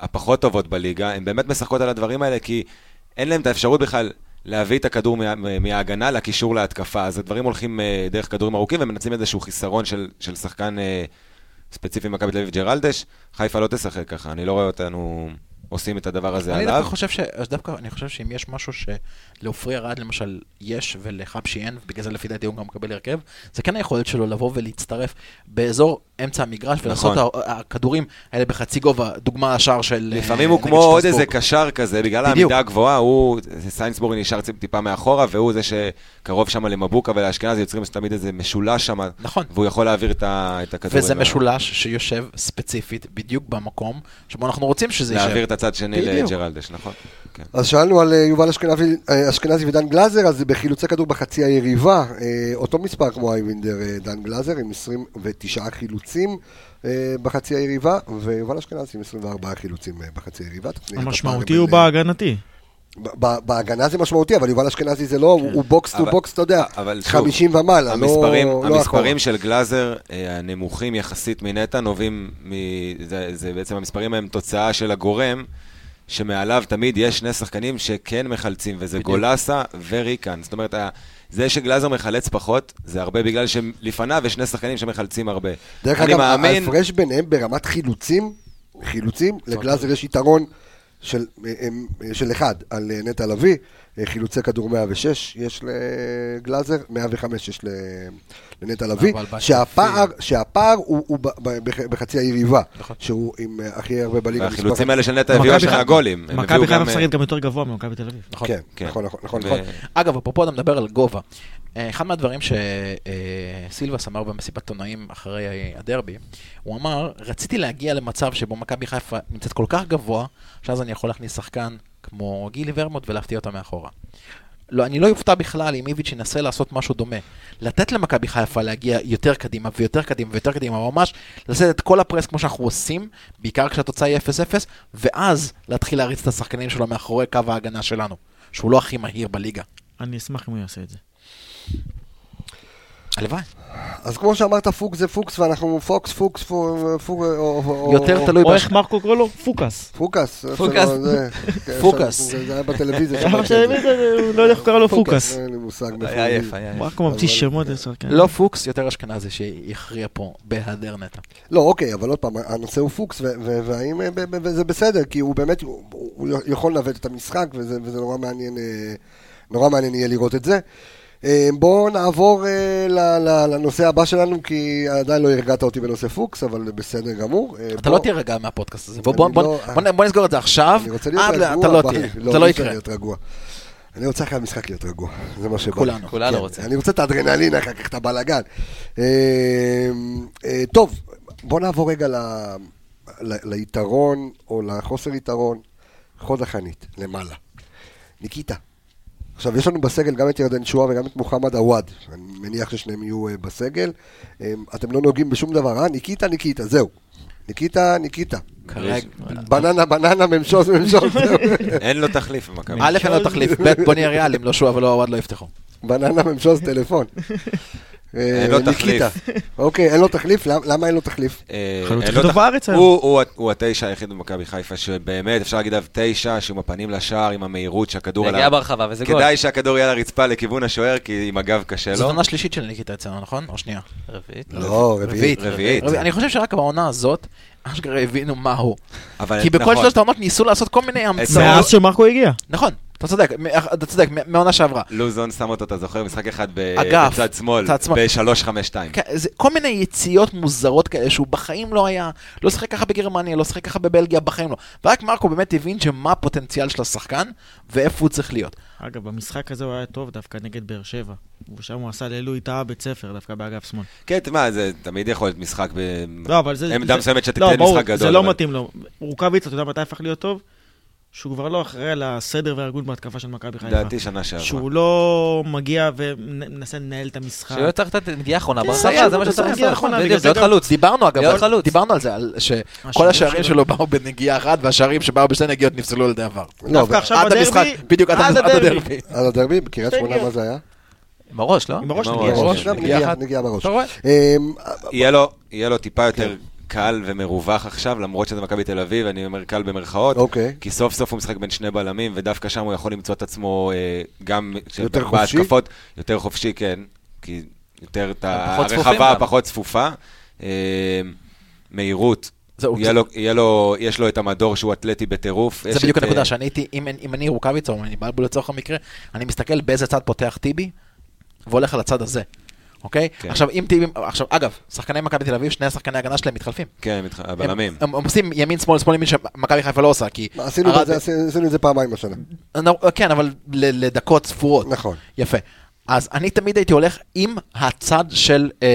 הפחות טובות בליגה, הן באמת משחקות על הדברים האלה, כי אין להם את האפשרות בכלל להביא את הכדור מה- מההגנה לקישור להתקפה, אז הדברים הולכים אה, דרך כדורים ארוכים ומנצלים איזשהו חיסרון של, של שחקן אה, ספציפי במכבי תל אביב ג'רלדש. חיפה לא תשחק ככה, אני לא רואה אותנו עושים את הדבר הזה אני עליו. דווקא חושב ש... אז דווקא אני חושב שאם יש משהו שלעופרי ארד למשל יש ולחבשי אין, ובגלל זה לפי דעתי הוא גם מקבל הרכב, זה כן היכולת שלו לבוא ולהצטרף באזור אמצע המגרש ולעשות נכון. ה- הכדורים האלה בחצי גובה, דוגמה השער של... לפעמים אה, הוא נגד כמו עוד איזה. קשר כזה, בגלל בדיוק. העמידה הגבוהה, הוא, סיינסבורג נשאר טיפ- טיפה מאחורה, והוא זה שקרוב שם למבוקה ולאשכנזי, יוצרים תמיד איזה משולש שם, נכון. והוא יכול להעביר את ה- את הכדורים. וזה משולש שיושב ספציפית בדיוק במקום שבו אנחנו רוצים שזה יישב. להעביר את הצד שני. לג'רלדס, נכון. כן. אז שאלנו על אה, יובל אשכנזי, אה, אשכנזי ודן גלאזר, אז בחילוצי כדור בחצי היריבה, אה, אותו מספר כמו אייבינדר דן גלאזר, עם 29 חילוצים בחצי היריבה, ויובל אשכנזי עם 24 חילוצים בחצי היריבה. המשמעותי הוא בהגנתי. בהגנה זה משמעותי, אבל יובל אשכנזי זה לא, הוא- הוא box to box, אתה יודע, אבל שוב, 50 ומעלה, לא המספרים, לא המספרים. של גלאזר, הנמוכים יחסית מנטע, נובעים זה בעצם המספרים הם תוצאה של הגורם, שמעליו תמיד יש שני שחקנים שכן מחלצים, וזה בדיוק. גולסה וריקן. זאת אומרת, זה שגלאזר מחלץ פחות, זה הרבה בגלל שלפניו יש שני שחקנים שמחלצים הרבה. דרך אגב, מאמין, ההפרש ביניהם ברמת חילוצים, חילוצים, לגלאזר יש יתרון של, אה, אה, של אחד על אה, נטע לביא, אה, חילוצי כדור 106 יש לגלאזר, 105 יש לנטע לביא, שהפער, שהפער הוא, הוא ב- ב- בח- בחצי היריבה, נכון. שהוא עם אה, הכי הרבה בליגה. והחילוצים מספר- האלה של נטע הביאו השנה גולים. מכבי חיפה גם, משחקת אה, גם יותר גבוה ממכבי תל אביב. נכון. כן, כן. נכון, נכון, ו- נכון. אגב, אפרופו אתה מדבר על גובה. אה, אחד מהדברים שסילבס אמר במסיבת עיתונאים אחרי הדרבי, הוא אמר, רציתי להגיע למצב שבו מכבי חיפה נמצאת כל כך גבוה, שאז אני יכול להכניס שחקן כמו גילי ורמוט ולהפתיע אותה מאחורה. לא, אני לא אופתע בכלל אם איביץ' ינסה לעשות משהו דומה. לתת למכבי חיפה להגיע יותר קדימה ויותר קדימה ויותר קדימה, ממש לשאת את כל הפרס כמו שאנחנו עושים, בעיקר כשהתוצאה היא 0-0, ואז להתחיל להריץ את השחקנים שלו מאחורי קו ההגנה שלנו, שהוא לא הכי מהיר בליגה. אני אשמח אם הוא יעשה את זה. הלוואי. אז כמו שאמרת, פוקס זה פוקס, ואנחנו פוקס, פוקס, פוקס, יותר תלוי או איך מרקו קורא לו? פוקס. פוקס. פוקס. כן, פוקס. זה היה בטלוויזיה. זה. שאני הוא לא יודע איך קורא לו פוקס. אין לי מושג. היה הביא. היה עייף. מרקו ממציא שמות לשחקנים. לא פוקס, יותר אשכנזי שיכריע פה בהיעדר נטע. לא, אוקיי, אבל עוד פעם, הנושא הוא פוקס, והאם, אה, וזה בסדר, כי הוא באמת, הוא- יכול לנווט את המשחק, וזה וזה נורא מעניין, אה, נורא מעניין יהיה לראות את זה. אה, בואו נעבור אה, לנושא הבא שלנו, כי עדיין לא הרגעת אותי בנושא פוקס, אבל בסדר גמור. אה, אתה לא תירגע מהפודקאסט הזה. בוא- אני בוא- בוא- לא- נסגור את זה עכשיו, אני רוצה להיות רגוע, אתה לא תהיה, זה אי לא אפשר יקרה. להיות רגוע. אני רוצה אחרי המשחק להיות רגוע, זה מה שבא. כולנו. לי. כולנו כן, רוצים. אני רוצה את האדרנלין, אחר כך את הבלאגן. אה, אה, טוב, בוא נעבור רגע ליתרון, או לחוסר יתרון, חוד החנית, למעלה. ניקיטה. עכשיו, יש לנו בסגל גם את ירדן שואה וגם את מוחמד עוואד. אני מניח ששניהם יהיו אה, בסגל. אה, אתם לא נוגעים בשום דבר, אה? ניקיטה, ניקיטה, זהו. ניקיטה, ניקיטה. כרגע. בננה, בננה, ממשוז, ממשוז. אין לו תחליף במכבי. א', אין לו תחליף, ב', בוא נהיה ריאליים, לא שועה ולא עווד לא יפתחו. בננה ממשוז טלפון. אה, אין לו ניקיטה. אוקיי, אין לו תחליף? למ- למה אין לו תחליף? אה, אין לו. הוא- התשע היחיד במכבי חיפה, שבאמת אפשר להגיד עליו תשע, שהוא עם הפנים לשער, עם המהירות שהכדור נגיעה עליו. ברחבה וזה גול. כדאי שהכדור יהיה על הרצפה לכיוון השוער, כי עם הגב קשה זו לו. עונה שלישית של ניקיטה אצלנו, נכון? או שנייה? רביעית. לא, רביעית. רביעית. אני חושב שרק בעונה הזאת, אשכרה הבינו מה הוא. כי בכל נכון. שלושת העונות ניסו לעשות כל מיני המצאות. מאז שמרקו הגיע. נכון, אתה צודק, אתה צודק, מ- מעונה שעברה. לוזון שם אותו, אתה זוכר, משחק אחד בצד שמאל, צד שמאל. ב-352. כן, זה כל מיני יציאות מוזרות כאלה שהוא בחיים לא היה, לא שיחק ככה בגרמניה, לא שיחק ככה בבלגיה, בחיים לא. ורק מרקו באמת הבין שמה הפוטנציאל של השחקן ואיפה הוא צריך להיות. אגב, במשחק הזה הוא היה טוב דווקא נגד באר שבע. ושם הוא עשה לעילוי טעה בית ספר, דווקא באגף שמאל. כן, מה, זה תמיד יכול להיות משחק ב... לא, אבל זה... עמדה מסוימת שתיתן לא, משחק גדול. זה לא מתאים לו. רוקאביץ, אתה יודע מתי הפך להיות טוב? שהוא כבר לא אחראי על הסדר והארגון בהתקפה של מכבי חיפה. לדעתי שנה שעברה. שהוא לא מגיע ומנסה לנהל את המשחק. שהוא צריך לתת נגיעה אחרונה כן, ברחבה, זה מה שצריך לעשות. בדיוק, להיות חלוץ. דיברנו אגב, להיות על- חלוץ. דיברנו על זה, שכל השערים שלו. באו בנגיעה אחת והשערים שבאו בשתי נגיעות נפסלו על ידי עבר. לא, עד המשחק, בדיוק עד עד עד הדרבי. הדרבי. הדרבי, בקריית שמונה. מה זה היה? עם הראש, לא? עם הראש נגיעה אחת. נגיעה בראש. אתה רואה? יהיה לו, יהיה לו טיפה יותר כן. קל ומרווח עכשיו, למרות שזה מכבי תל אביב, אני אומר קל במרכאות. אוקיי. כי סוף סוף הוא משחק בין שני בלמים, ודווקא שם הוא יכול למצוא את עצמו אה, גם... יותר חופשי? בהתקפות, יותר חופשי, כן. כי יותר את ה- פחות צפופים הרחבה גם. פחות צפופה. אה, מהירות. זהו, יהיה לו, יהיה לו, יש לו את המדור שהוא אתלטי בטירוף. זה בדיוק את, הנקודה, אה, שאני הייתי, אם אני- אם אני רוקאביצה, או אני בלבול לצורך המקרה, אני מסתכל באיזה צד פותח טיבי, והולך על הצד הזה, אוקיי? כן. עכשיו, אם טיבי, עכשיו, אגב, שחקני מכבי תל אביב, שני השחקני הגנה שלהם מתחלפים. כן, מתח- הם- הבלמים. הם הם עושים ימין, שמאל, שמאל, ימין, שמכבי חיפה לא עושה, כי... עשינו את זה- עשינו עשינו את זה פעמיים השנה. כן, אבל ל- לדקות ספורות. נכון. יפה. אז אני תמיד הייתי הולך עם הצד של, אה,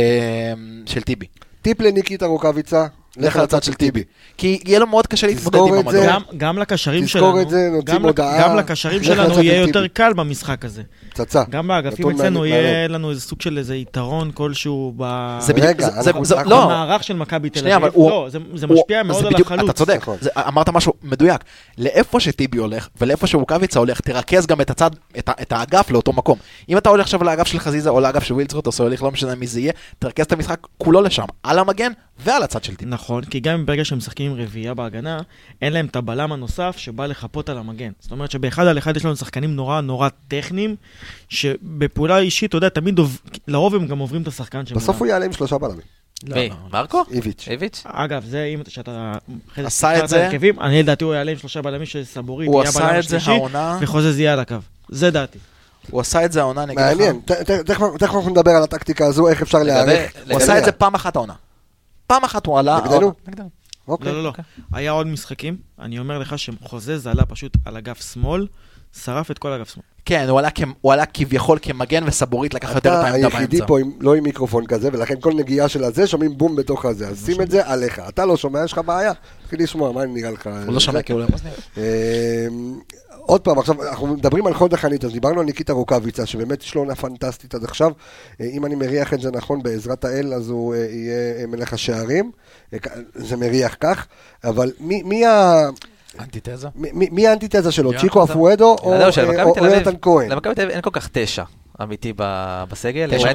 של טיבי. טיפ לניקיטה רוקאביצה, לך לצד של טיבי. כי יהיה לו מאוד קשה להתמודד תזכור עם. המדור. גם, גם לקשרים תזכור שלנו, את זה, נוציא גם, מודעה, גם לקשרים שלנו יהיה יותר. קל במשחק הזה. פצצה. גם באגפים אצלנו. יהיה לנו איזה סוג של איזה יתרון כלשהו ב... זה בדיוק, רגע, זה- לא, במערך של מכבי תל אביב. לא, זה, משפיע מאוד על החלוץ. אתה צודק, נכון. אמרת משהו מדויק. לאיפה שטיבי הולך, ולאיפה שרוקאביצה הולך, תרכז גם את הצד, את, האגף לאותו מקום. אם אתה הולך עכשיו לאגף של חזיזה או לאגף של וילצרוט או סוליך, לא משנה מי זה יהיה, תרכז את המשחק כולו לשם, על המגן ועל הצד של טיבי. נכון, כי גם ברגע שהם משחקים עם רביעייה בהגנה, אין להם את הבלם הנוסף שבא לחפות על המגן. זאת אומרת שבאחד על אחד יש לנו שחקנים נורא נורא טכניים, שבפעולה אישית, אתה יודע, תמיד, עוב- לרוב הם גם עוברים את השחקן שמולם. בסוף הוא יעלה עם שלושה בלמים. לא, מי? לא. מרקו? איביץ'. איביץ'? אגב, זה אם אתה, שאתה... עשה את זה. אני לדעתי הוא יעלה עם שלושה בלמים של סבורית, הוא עשה את זה העונה, וחוזז יהיה על הקו. זה דעתי. הוא עשה את זה העונה, אני אגיד לך. מעניין. תכף אנחנו נדבר על הטקטיקה הזו, איך אפשר להיערך. הוא עשה את זה פעם אחת העונה. פעם אחת הוא עלה. נגדנו? נגדנו. אוקיי. לא, לא, לא. היה עוד משחקים, אני אומר לך שחוזז עלה פשוט על אגף שמאל, שרף את כל אגף שמאל. כן, הוא עלה כ- הוא עלה כביכול כמגן וסבורית לקח יותר את אתה העמדה היחידי. פה עם- לא עם מיקרופון כזה, ולכן כל נגיעה של הזה שומעים בום בתוך הזה. אז שים את זה עליך. אתה לא שומע, יש לך בעיה. תתחיל לשמוע, מה נראה לך? הוא לא שומע כי הוא לא. אמ, עוד פעם, עכשיו, אנחנו מדברים על חוד החנית, אז דיברנו על ניקיטה רוקאביצה, שבאמת יש לו עונה פנטסטית עד עכשיו. אה, אם אני מריח את זה נכון, בעזרת האל, אז הוא אה, יהיה אה, מלך השערים. זה מריח כך, אבל מי- מי ה- אנטיתזה? מי- האנטיתזה שלו? צ'יקו אפואדו או יונתן כהן? למכבי תל אביב אין כל כך תשע אמיתי בסגל. תשע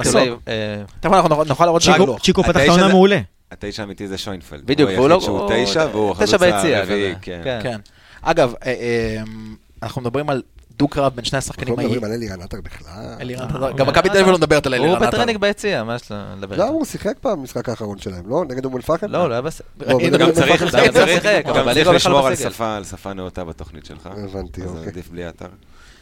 תכף אנחנו נוכל- לראות רגלו. צ'יקו פתח את העונה מעולה. התשע האמיתי זה שוינפלד. בדיוק, הוא והוא לא... היחיד שהוא הוא- תשע, והוא החלוץ הרביעי. כן. כן. אגב, אנחנו מדברים על דו-קרב בין שני אנחנו השחקנים לא מדברים. על אלירן עטר בכלל. אה, עטר- גם מכבי תל אביב לא מדברת על הוא אלירן עטר. ב training ביציע, מה יש לדבר לא? הוא שיחק במשחק האחרון שלהם, לא? נגד אום אל-פחם? לא, הוא לא היה בסגל. לא, גם צריך לא לשמור על. שפה- נאותה בתוכנית שלך. הבנתי, אז אוקיי. עדיף בלי עטר.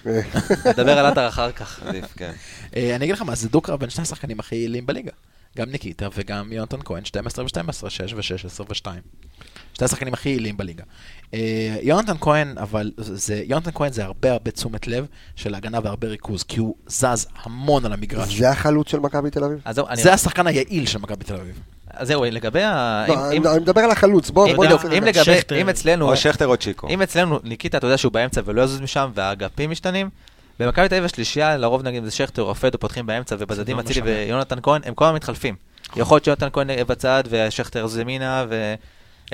אה, נדבר על עטר אחר כך. עדיף, כן. אה, אני אגיד לך מה, זה דו-קרב בין שני השחקנים הכי יעילים בליגה. גם ניקיטה וגם יונתן כהן, 12 ו-12, 6 ו-16 ו-2. שני השחקנים הכי יעילים בליגה. אה, יונתן כהן, אבל זה, יונתן כהן זה הרבה הרבה תשומת לב של ההגנה והרבה ריכוז, כי הוא זז המון על המגרש. זה החלוץ של מכבי תל אביב? זהו, אני- זה השחקן היעיל של מכבי תל אביב. אז זהו, לגבי ה... לא, אם- אני אם- אני מדבר על החלוץ, בוא אם- בוא בדיוק, נעשה- אם לגבי, שכטר. אם אצלנו, או שכטר או צ'יקו. אם אצלנו ניקיטה, אתה יודע שהוא באמצע ולא יזוז משם, והאגפים משתנים, במכבי תל אביב השלישייה, לרוב נגיד זה שכטר או פדו פותחים באמצע, ובצדדים לא אצילי משנה. ויונתן כהן, הם כל הזמן מתחלפים. יכול להיות שיונתן כהן בצד ושכטר יזוז ימינה, ו...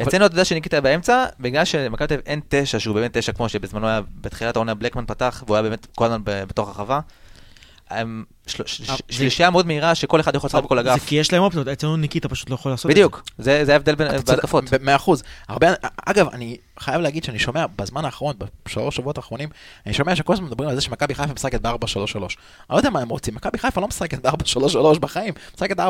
אצלנו אתה יודע שניקיטה באמצע, בגלל שלמכבי תל אביב אין תשע, שהוא באמת תשע כמו שבזמנו היה, בתחילת העונה בלקמן פתח, והוא היה באמת כל הזמן בתוך הרחבה. אה, שלישייה מאוד מהירה שכל אחד יכול לשחק בכל זה אגף. כי יש להם אופציות, אצלנו ניקיטה פשוט לא יכול לעשות את זה. בדיוק, זה זה ההבדל בין- בהתקפות. במאה אחוז. אגב, אני חייב להגיד שאני שומע בזמן האחרון, בשלוש שבועות האחרונים, אני שומע שכל הזמן מדברים על זה שמכבי חיפה משחקת ב-4-3-3. אני לא יודע מה הם רוצים, מכבי חיפה לא משחקת ב-4-3-3 בחיים, משחקת 4-5-1,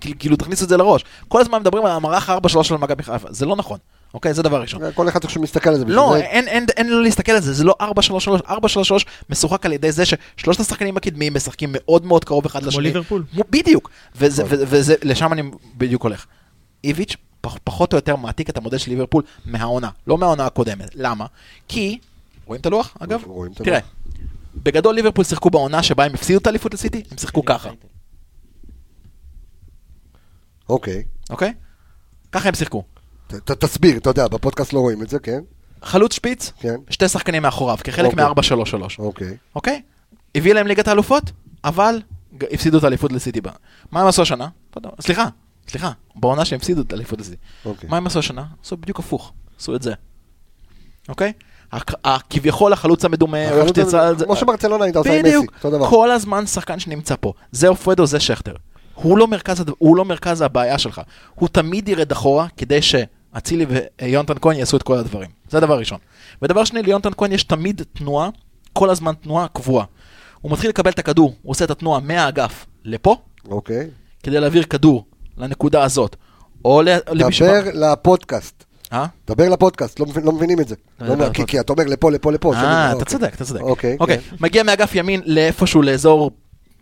כאילו- כאילו תכניסו את זה לראש. כל הזמן מדברים על המערך 4-3 של מכבי חיפה, זה לא נכון, אוקיי? זה דבר ראשון. כל אחד צריך שמסתכל על זה. לא, זה- אין, אין, אין לו להסתכל על זה, זה לא 4-3-3, 4-3-3 משוחק על ידי זה ששלושת השחקנים הקדמיים משחקים מאוד מאוד קרוב אחד לשני. כמו ליברפול. בדיוק, וזה, נכון. וזה, וזה, לשם אני בדיוק הולך. איביץ' פח, פחות או יותר מעתיק את המודל של ליברפול מהעונה, לא מהעונה הקודמת. למה? כי, רואים את הלוח אגב? רואים את תראה, הלוח. בגדול ליברפול שיחקו בעונה שבה הם הפסידו את האליפות לסיטי, הם שיחקו ככה, אוקיי. אוקיי? ככה הם שיחקו. ת- תסביר, אתה יודע, בפודקאסט לא רואים את זה, כן? חלוץ שפיץ, כן. שתי שחקנים מאחוריו, כחלק אוקיי. מ-4-3-3. אוקיי. אוקיי? הביא להם ליגת האלופות, אבל הפסידו את האליפות לסיטי. בה. מה הם עשו השנה? סליחה, סליחה, בעונה שהם הפסידו את האליפות לסיטי. אוקיי. מה הם עשו השנה? עשו בדיוק הפוך, עשו את זה. אוקיי? כביכול החלוץ המדומה, או איך החלוץ שתרצה על זה. כמו שברצלונה הייתה עושה עם מסי, אותו דבר. כל הזמן שחקן שנמצא פה. זה אופרדו, זה שכטר. הוא לא, מרכז, הוא לא מרכז הבעיה שלך. הוא תמיד ירד אחורה כדי שאצילי ויונתן כהן יעשו את כל הדברים. זה דבר ראשון. ודבר שני, ליונתן כהן יש תמיד תנועה, כל הזמן תנועה קבועה. הוא מתחיל לקבל את הכדור, הוא עושה את התנועה מהאגף לפה, אוקיי. כדי להעביר כדור לנקודה הזאת. או ל- למי דבר לפודקאסט. אה? דבר לפודקאסט, לא לא מבינים את זה. לא לא אומר, כי-. כי אתה אומר לפה, לפה, לפה. אה, אתה אוקיי. צודק, אתה צודק. אוקיי, אוקיי, כן. מגיע מאגף ימין לאיפשהו לאזור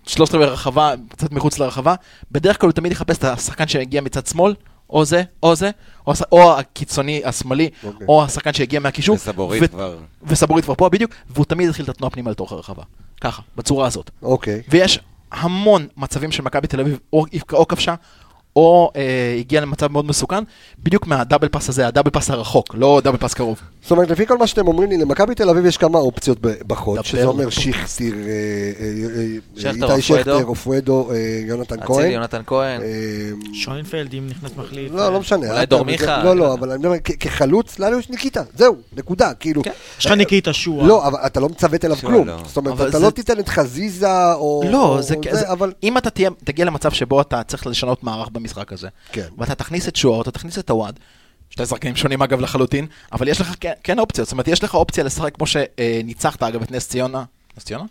שלושת רבעי רחבה, קצת מחוץ לרחבה, בדרך כלל הוא תמיד יחפש את השחקן שהגיע מצד שמאל, או זה, או זה, או, או הקיצוני השמאלי, אוקיי. או השחקן שהגיע מהקישור. וסבורית ו- כבר. וסבוריט כבר פה בדיוק, והוא תמיד יתחיל את התנועה פנימה לתוך הרחבה. ככה, בצורה הזאת. אוקיי. ויש המון מצבים של מכבי תל אביב, או, או כבשה, או אה, הגיע למצב מאוד מסוכן, בדיוק מה double pass הזה, ה double pass הרחוק, לא double pass קרוב. זאת אומרת, לפי כל מה שאתם אומרים לי, למכבי תל אביב יש כמה אופציות בחוד. שזה אומר שכטר, אה, אה, אה, שכטר, איתי שכטר, אופוארי. יונתן אצילי, כהן. יונתן כהן. שוינפלד, אם נכנס מחליף. לא, לא משנה. אולי דור מיכה, לא, לא, לא אבל אני אומר, כחלוץ, לנו יש ניקיטה, זהו, נקודה, כאילו. כן. יש לך ניקיטה שועה. לא, אבל אתה לא מצוות אליו שועה כלום. לא. זאת אומרת, אתה לא תיתן את חזיזה או... לא, או זה, אבל... אם אתה תגיע למצב שבו אתה צריך לשנות מערך במשחק הזה, כן. ואתה תכניס את שואה, אתה תכניס את הוואד, שתי שחקנים שונים אגב לחלוטין, אבל יש לך כן, כן אופציות, זאת אומרת, יש לך אופציה לשחק כמו שניצחת אגב את נס ציונה, נס ציונה?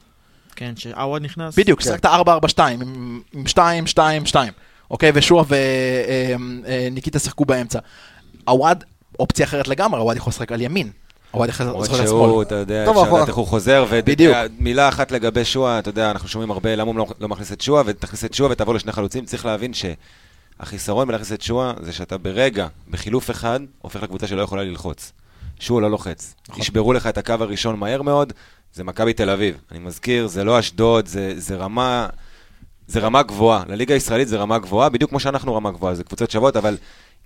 כן, שעווד נכנס. בדיוק, כן. שחקת 4-4-2, עם- עם 2-2-2, אוקיי, ושועה וניקיטה שיחקו באמצע. הוואד, אופציה אחרת לגמרי, הוואד יכול לשחק על ימין, למרות לשחק על שהוא, שמאל. אתה יודע, טוב, אפשר לדעת איך הוא חוזר, בדיוק. ומילה אחת לגבי שועה, אתה יודע, אנחנו שומעים הרבה, למה הוא לא- לא מכניס את שועה, ותכניס את שועה ותעבור לשני חלוצים, צריך להבין שהחיסרון בלהכניס את שועה, זה שאתה ברגע, בחילוף אחד, הופך לקבוצה שלא יכולה ללחוץ. שועה לא לוחץ. נכון. ישברו לך את הקו הראשון מהר מאוד, זה מכבי תל אביב. אני מזכיר, זה לא אשדוד, זה, זה רמה... זה רמה גבוהה. לליגה הישראלית זה רמה גבוהה, בדיוק כמו שאנחנו רמה גבוהה, זה קבוצות שוות, אבל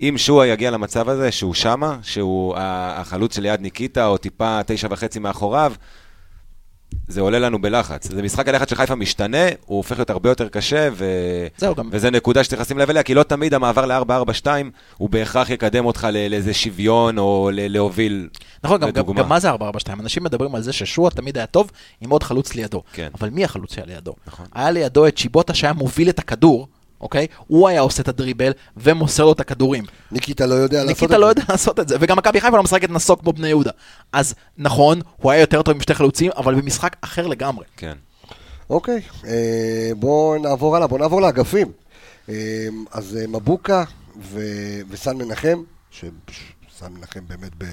אם שועה יגיע למצב הזה, שהוא שמה, שהוא החלוץ שליד ניקיטה, או טיפה תשע וחצי מאחוריו, זה עולה לנו בלחץ. זה משחק הלחץ של חיפה משתנה, הוא הופך להיות הרבה יותר קשה, ו... זהו, גם- וזה נקודה שצריך לשים לב אליה, כי לא תמיד המעבר ל-4-4-2 הוא בהכרח יקדם אותך לאיזה שוויון, או להוביל. נכון, גם, גם. גם מה זה 4-4-2? אנשים מדברים על זה ששועה תמיד היה טוב עם עוד חלוץ לידו. כן. אבל מי החלוץ שהיה לידו? נכון. היה לידו את שיבוטה שהיה מוביל את הכדור, אוקיי? הוא היה עושה את הדריבל ומוסר לו את הכדורים. ניקיטה לא יודע לעשות את זה. ניקיטה לא יודע לעשות את זה, וגם מכבי חיפה לא משחקת נסוק כמו בני יהודה. אז נכון, הוא היה יותר טוב עם שתי חלוצים, אבל במשחק אחר לגמרי. כן. אוקיי, אה, בואו נעבור הלאה, בואו נעבור לאגפים. אה, אז אה, מבוקה ו- וסן מנחם, שסן מנחם באמת ב-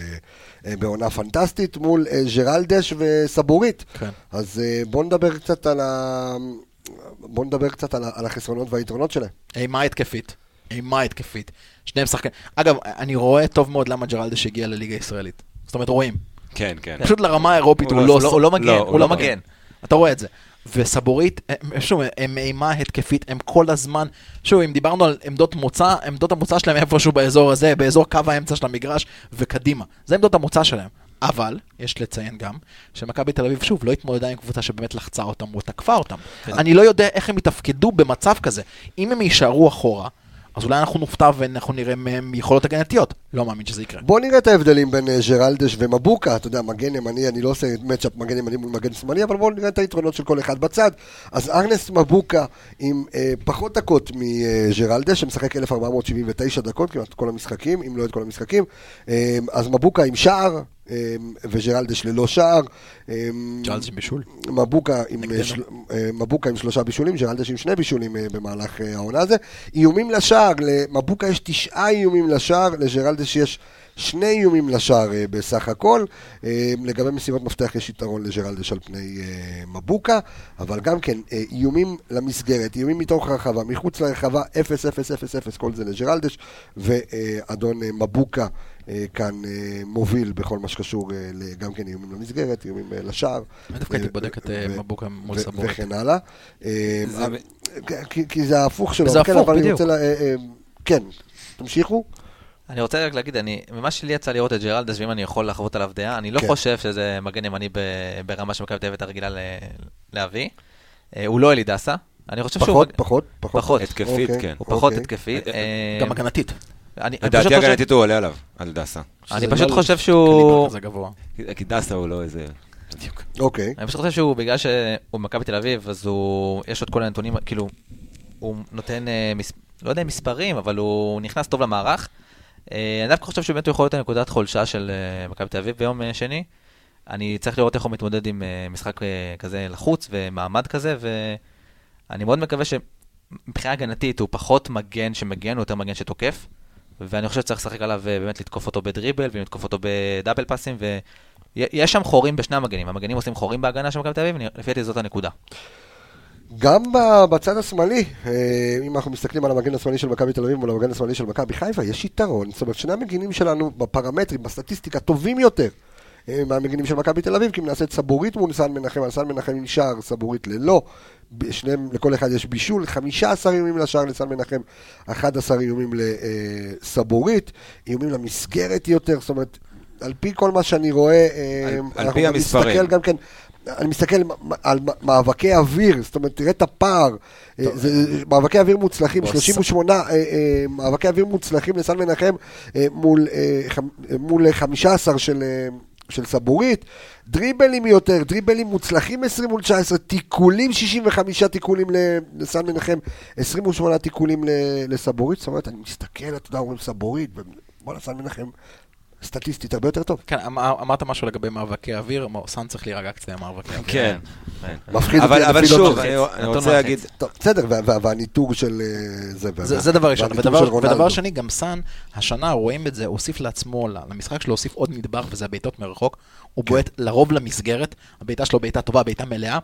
אה, בעונה פנטסטית, מול אה, ג'רלדש וסבורית. כן. אז אה, בואו נדבר קצת על ה... בואו נדבר קצת על על החסרונות והיתרונות שלהם. אימה התקפית. אימה התקפית. שניהם שחקנים. אגב, אני רואה טוב מאוד למה ג'רלדש הגיע לליגה הישראלית. זאת אומרת, רואים. כן, כן. פשוט לרמה האירופית הוא הוא לא- לא... הוא לא- הוא לא מגן, לא, הוא לא מגן. אתה רואה את זה. וסבורית, הם- שוב, הם אימה התקפית, הם כל הזמן, שוב, אם דיברנו על עמדות מוצא, עמדות המוצא שלהם איפשהו באזור הזה, באזור קו האמצע של המגרש וקדימה. זה עמדות המוצא שלהם. אבל, יש לציין גם, שמכבי תל אביב, שוב, לא התמודדה עם קבוצה שבאמת לחצה אותם או תקפה אותם. אני לא יודע איך הם יתפקדו במצב כזה. אם הם יישארו אחורה, אז אולי אנחנו נופתע ואנחנו נראה מהם יכולות הגנתיות. לא מאמין שזה יקרה. בואו נראה את ההבדלים בין אה, ג'רלדש ומבוקה, אתה יודע, מגן ימני, אני לא עושה מצ'אפ מגן ימני מול מגן שמאלי, אבל בואו נראה את היתרונות של כל אחד בצד. אז ארנס מבוקה עם אה, פחות דקות מג'רלדש, שמשחק 1479 דקות, כמעט כל המשחקים, אם לא את כל המשחקים. אה, אז מבוקה עם שער, אה, וג'רלדש ללא שער. אה, ג'רלדש עם בישול. מבוקה עם, נגדנו. אה, של, מבוקה עם שלושה בישולים, ג'רלדש עם שני בישולים אה, במהלך אה, העונה הזה. איומים לשער, למבוקה יש תשעה איומים לשער, לג'רלדש יש שני איומים לשער בסך הכל. לגבי מסירות מפתח יש יתרון לג'רלדש על פני מבוקה, אבל גם כן איומים למסגרת, איומים מתוך הרחבה, מחוץ לרחבה, 0, 0, 0, 0, כל זה לג'רלדש, ואדון מבוקה כאן אה, מוביל בכל מה שקשור אה, גם כן איומים למסגרת, איומים אה, לשער. אני דווקא הייתי בודק את אה, מבוקה מול סבורית. וכן הלאה. אה, אה, כי- זה ההפוך שלו. זה כן, הפוך, בדיוק. אה, אה, כן, תמשיכו. אני רוצה רק להגיד, אני, ממה שלי יצא לראות את ג'רלדש, ואם אני יכול לחוות עליו דעה, אני לא כן. חושב שזה מגן ימני ב- ברמה שמכבי תל אביב הייתה רגילה ל- להביא. אה, הוא לא אלי דסה. אני חושב שהוא... פחות, מג- פחות, פחות. פחות. התקפית, אוקיי, כן. הוא פחות אוקיי. התקפי. אה, אה, גם הגנתית. אני אני פשוט לדעתי חושב- הגנתית הוא עולה עליו, על דסה. אני פשוט לא- חושב שהוא... כי דסה הוא לא איזה... אוקיי. אני פשוט חושב שהוא, בגלל שהוא מכבי תל אביב, אז הוא, יש לו את כל הנתונים, כאילו, הוא נותן, אה, לא יודע אם מספרים, אבל הוא נכנס טוב למערך. אה, אני דווקא חושב שבאמת הוא יכול להיות הנקודת חולשה של אה, מכבי תל אביב ביום שני. אני צריך לראות איך הוא מתמודד עם משחק כזה לחוץ ומעמד כזה, ואני מאוד מקווה שמבחינה הגנתית הוא פחות מגן שמגן, הוא יותר מגן שתוקף. ואני חושב שצריך לשחק עליו אה, באמת לתקוף אותו בדריבל, ולתקוף אותו בדאבל פאסים, ויש שם חורים בשני המגנים. המגנים עושים חורים בהגנה של מכבי תל אביב, לפי דעתי זאת הנקודה. גם בצד השמאלי, אה, אם אנחנו מסתכלים על המגן השמאלי של מכבי תל אביב מול המגן השמאלי של מכבי חיפה, יש יתרון. זאת אומרת, שני המגינים שלנו בפרמטרים, בסטטיסטיקה, טובים יותר. אה, מהמגינים של מכבי תל אביב, כי מנסה סבורית מול סן מנחם, על סן מנחם נשאר, סבורית ללא. שניהם, לכל אחד יש בישול, 15 איומים לשער לסן מנחם, 11 איומים לסבורית, איומים למסגרת יותר, זאת אומרת, על פי כל מה שאני רואה, אה, על- על פי המספרים. נסתכל גם כן, אני מסתכל על מאבקי אוויר, זאת אומרת, תראה את הפער, אה, זה- מאבקי אוויר מוצלחים, בוא, 38 אה, אה, מאבקי אוויר מוצלחים לסן מנחם אה, מול אה, מול 15 של... של סבורית, דריבלים יותר, דריבלים מוצלחים 20 מול 19, תיקולים 65 תיקולים לסן מנחם, 28 תיקולים לסבורית, זאת אומרת, אני מסתכל, אתה יודע, אומרים סבורית, ובואנה, סן מנחם, סטטיסטית הרבה יותר טוב. כן, אמר- אמרת משהו לגבי מאבקי אוויר, אמר, סאן צריך להירגע קצת עם מאבקי אוויר. כן. מפחיד אבל אותי אבל אפילו שוב, לא. אני רוצה. להגיד, טוב, בסדר, וה- וה- והניטור של אה, זה, זה, זה דבר ראשון. ודבר שני, גם סאן, השנה רואים את זה, הוסיף לעצמו, למשחק שלו הוסיף עוד נדבך, וזה הבעיטות מרחוק. הוא כן. בועט לרוב למסגרת, הבעיטה שלו בעיטה טובה, בעיטה מלאה.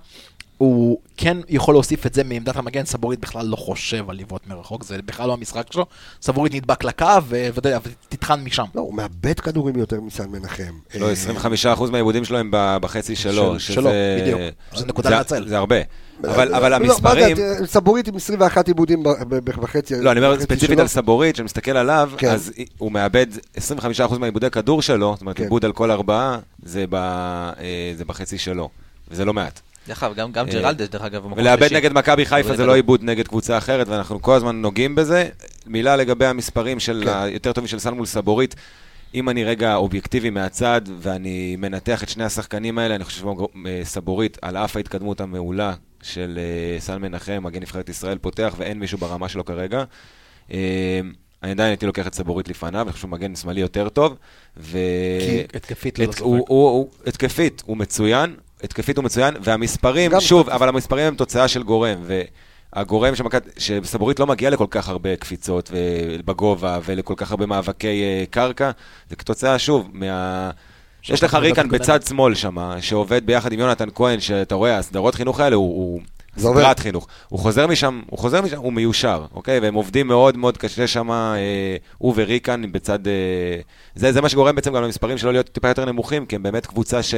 הוא כן יכול להוסיף את זה מעמדת המגן, סבורית בכלל לא חושב על לבעוט מרחוק, זה בכלל לא המשחק שלו. סבורית נדבק לקו, ו- ואתה יודע, ותטחן משם. לא, הוא מאבד כדורים יותר מסן מנחם. לא, אה, 25% מהעיבודים שלו הם בחצי שלו. של- שלו, בדיוק. שזה נקודה זה- להצל. זה הרבה. אבל אבל לא, המספרים... זה, אה, סבורית עם 21 עיבודים בחצי לא, אני אומר ספציפית. על סבורית, שאני מסתכל עליו, כן. אז הוא מאבד 25% מהעיבודי כדור שלו, זאת אומרת, כן. עיבוד על כל ארבעה, זה אה, זה בחצי שלו, וזה לא מעט. דרך אגב, גם- גם אה, ג'רלדש, דרך אגב, במקום ולאבד. נגד מכבי חיפה זה לא. עיבוד נגד קבוצה אחרת, ואנחנו כל הזמן נוגעים בזה. מילה לגבי המספרים של כן. היותר טובים של סל מול סבורית. אם אני רגע אובייקטיבי מהצד, ואני מנתח את שני השחקנים האלה, אני חושב שסבורית, על אף ההתקדמות המעולה של אה, סל מנחם, מגן נבחרת ישראל, פותח, ואין מישהו ברמה שלו כרגע. אה, אני עדיין הייתי לוקח את סבורית לפניו, אני חושב שהוא מגן שמאלי יותר טוב. ו... כי התקפית. הוא- הוא- הוא- התקפית, הוא מצוין, התקפית הוא מצוין, והמספרים, שוב. אבל המספרים הם תוצאה של גורם, והגורם שמכת- שסבורית לא מגיע לכל כך הרבה קפיצות בגובה ולכל כך הרבה מאבקי אה, קרקע, זה כתוצאה, שוב, מה... יש לך ריקן. בצד שמאל שם, שעובד ביחד עם יונתן כהן, שאתה רואה, הסדרות חינוך האלה, הוא... הוא. סדרת חינוך. הוא חוזר משם, הוא חוזר משם, הוא מיושר, אוקיי? והם עובדים מאוד מאוד קשה שם, אה, הוא וריקן בצד... אה, זה, זה מה שגורם בעצם גם למספרים שלו להיות טיפה יותר נמוכים, כי הם באמת קבוצה ש...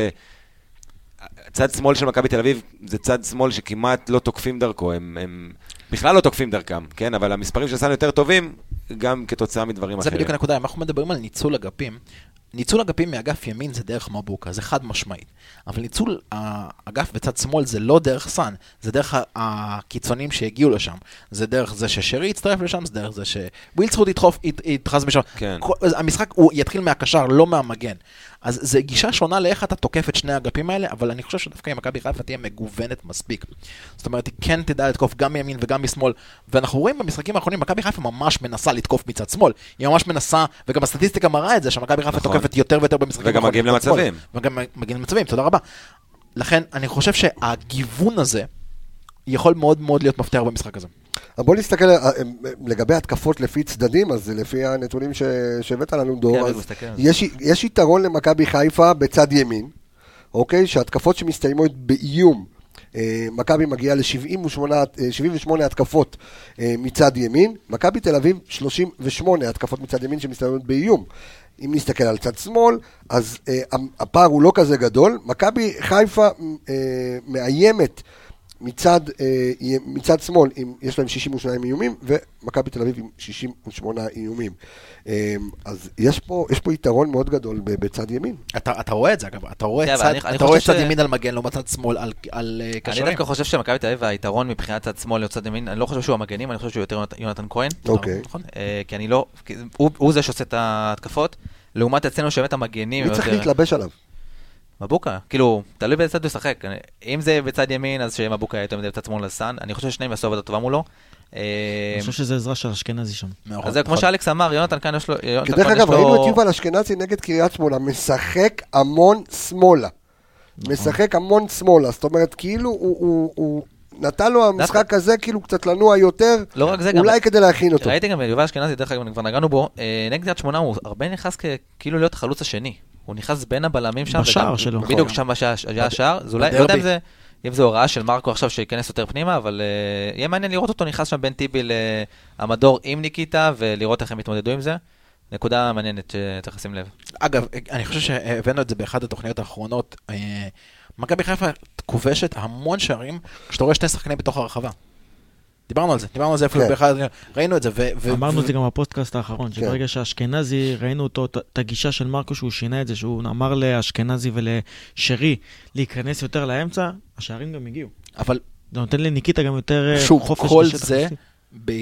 צד שמאל של מכבי תל אביב זה צד שמאל שכמעט לא תוקפים דרכו, הם, הם בכלל לא תוקפים דרכם, כן? אבל המספרים של סאן יותר טובים, גם כתוצאה מדברים זה אחרים. בדיוק הנקודה, אם אנחנו מדברים על ניצול אגפים, ניצול אגפים מאגף ימין זה דרך מבוקה, זה חד משמעית. אבל ניצול האגף בצד שמאל זה לא דרך סאן, זה דרך הקיצונים שהגיעו לשם. זה דרך זה ששרי יצטרף לשם, זה דרך זה שווילצחוט ידחוף, ית- ידחס משם. כן. כל- המשחק הוא יתחיל מהקשר, לא מהמגן. אז זו גישה שונה לאיך אתה תוקף את שני האגפים האלה, אבל אני חושב שדווקא אם מכבי חיפה תהיה מגוונת מספיק. זאת אומרת, היא כן תדע לתקוף גם מימין וגם משמאל, ואנחנו רואים במשחקים האחרונים, מכבי חיפה ממש מנסה לתקוף מצד שמאל. היא ממש מנסה, וגם הסטטיסטיקה מראה את זה, שמכבי חיפה נכון. תוקפת יותר ויותר במשחקים וגם האחרונים מגיעים. למצבים. וגם מגיעים למצבים, תודה רבה. לכן, אני חושב שהגיוון הזה יכול מאוד מאוד להיות מפתח במשחק הזה. בוא נסתכל אה, אה, לגבי התקפות לפי צדדים, אז לפי הנתונים שהבאת לנו כן, דור, אני אז. יש, יש יתרון למכבי חיפה בצד ימין, אוקיי? שהתקפות שמסתיימות באיום, אה, מכבי מגיעה ל-78 התקפות אה, מצד ימין, מכבי תל אביב 38 התקפות מצד ימין שמסתיימות באיום. אם נסתכל על צד שמאל, אז אה, הפער הוא לא כזה גדול. מכבי חיפה אה, מאיימת מצד, אה, מצד שמאל, יש להם 62 איומים, ומכבי תל אביב עם 68 איומים. אה, אז יש פה, יש פה יתרון מאוד גדול בצד ימין. אתה, אתה רואה את זה, אגב, אתה רואה כן, צד, אני- אני אתה רואה חושב צד ש- ימין על מגן לעומת צד שמאל על, על אה, אני קשרים. דווקא חושב שמכבי תל אביב, היתרון מבחינת צד שמאל לצד ימין, אני לא חושב שהוא המגנים, אני חושב שהוא יותר יונת- יונתן כהן. אוקיי. נכון? אה, כי אני לא, כי הוא- הוא זה שעושה את ההתקפות, לעומת אצלנו שבאמת המגנים מי צריך יותר... להתלבש עליו? מבוקה, כאילו, תלוי באיזה צד הוא ישחק. אם זה בצד ימין, אז שמבוקה יהיה יותר מדי בצד שמאל לסאן. אני חושב ששניהם יעשו עבודה טובה מולו. אה, אני חושב שזה עזרה של אשכנזי שם. נכון, אז זה כמו נכון. שאלכס אמר, יונתן כאן יש לו... דרך אגב, ראינו את יובל אשכנזי נגד קריית שמאלה, משחק המון שמאלה. נכון. משחק המון שמאלה, זאת אומרת, כאילו הוא- נתן לו המשחק הזה כאילו קצת לנוע יותר, לא רק זה, גם... אולי כדי להכין אותו. ראיתי גם יובל אשכנזי, דרך אגב, כבר נגענו בו, אה, נגד קריית שמונה הוא הרבה נכנס כאילו להיות החלוץ השני. הוא נכנס בין הבלמים שם. בשער שלו. בדיוק נכון. שם היה השער. אז אולי, לא יודע. אם זה... אם זו הוראה של מרקו עכשיו שייכנס יותר פנימה, אבל uh, יהיה מעניין לראות אותו נכנס שם בין טיבי לעמדור עם ניקיטה, ולראות איך הם יתמודדו עם זה. נקודה מעניינת שצריך לשים לב. אגב, אני חושב שהבאנו את זה באחת התוכניות האחרונות. אה, מכבי חיפה כובשת המון שערים כשאתה רואה שני שחקנים בתוך הרחבה. דיברנו על זה, דיברנו על זה אפילו כן. באחד, ראינו את זה. אמרנו את זה גם בפודקאסט האחרון, שברגע שאשכנזי, ראינו אותו, את- הגישה של מרקו, שהוא שינה את זה, שהוא אמר לאשכנזי ולשרי להיכנס יותר לאמצע, השערים גם הגיעו. אבל זה נותן לניקיטה גם יותר אה, שוב, חופש כל בשטח זה, ב-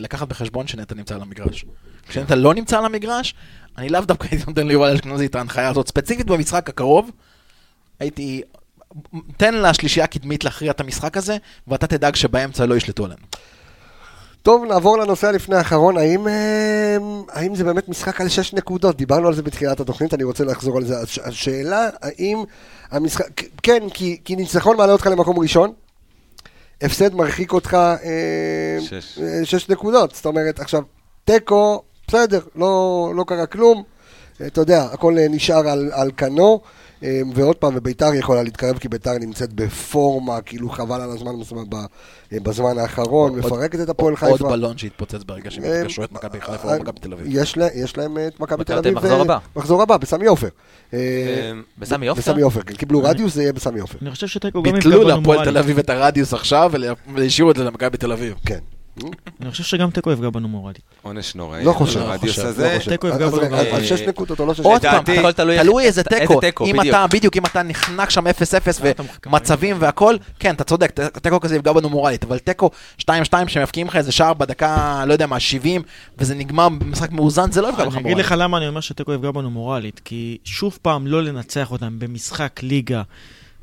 לקחת בחשבון שנטע נמצא על המגרש. כשנטע לא נמצא על המגרש, אני לאו דווקא הייתי נותן ליובל אשכנזי את ההנחיה הזאת. ספציפית במשחק הקרוב, הייתי... תן לשלישייה הקדמית להכריע את המשחק הזה, ואתה תדאג שבאמצע לא ישלטו עלינו. טוב, נעבור לנושא הלפני האחרון. האם, אה, האם זה באמת משחק על שש נקודות? דיברנו על זה בתחילת התוכנית, אני רוצה לחזור על זה. הש- השאלה, האם המשחק... כן, כי, כי ניצחון מעלה אותך למקום ראשון, הפסד מרחיק אותך אה, שש. אה, שש נקודות. זאת אומרת, עכשיו, תיקו, בסדר, לא, לא קרה כלום. אה, אתה יודע, הכל אה, נשאר על, על כנו. אה, ועוד פעם, וביתר יכולה להתקרב, כי ביתר נמצאת בפורמה, כאילו חבל על הזמן בזמן, אה, בזמן האחרון, עוד- מפרקת את הפועל עוד חיפה. בלון שהתפוצץ ברגע שהם אה, התקשרו את מכבי חיפה אה, או מכבי תל אביב. יש לה- יש להם את מכבי תל אביב. מחזור אה, הבא. מחזור הבא, בסמי עופר. אה, בסמי עופר? בסמי עופר, כן. קיבלו רדיוס, זה יהיה בסמי עופר. אני חושב שתיקו גם ביטלו להפועל תל. אביב את הרדיוס עכשיו והשאירו את זה למכבי תל אביב. כן. אני חושב שגם תיקו יפגע בנו מורלית. עונש נוראי. לא חושב, הזה. לא חושב. תיקו יפגע בנו אז מאוד. שש נקודות או לא שש עוד נקודות? פעם, לדעתי- הכל תלוי תלוי איזה תיקו. אם. אתה, בדיוק, אם אתה נחנק שם 0-0 אתה מחכה ומצבים והכל, כן, אתה צודק, תיקו כזה יפגע בנו מורלית, אבל תיקו 2-2 שמפקיעים לך איזה שער בדקה, לא יודע מה, 70, וזה נגמר במשחק מאוזן, זה לא יפגע בך אני אגיד מורלית. לך למה אני אומר שתיקו יפגע בנו מורלית, כי שוב פעם לא לנצח אותם במשחק ליגה,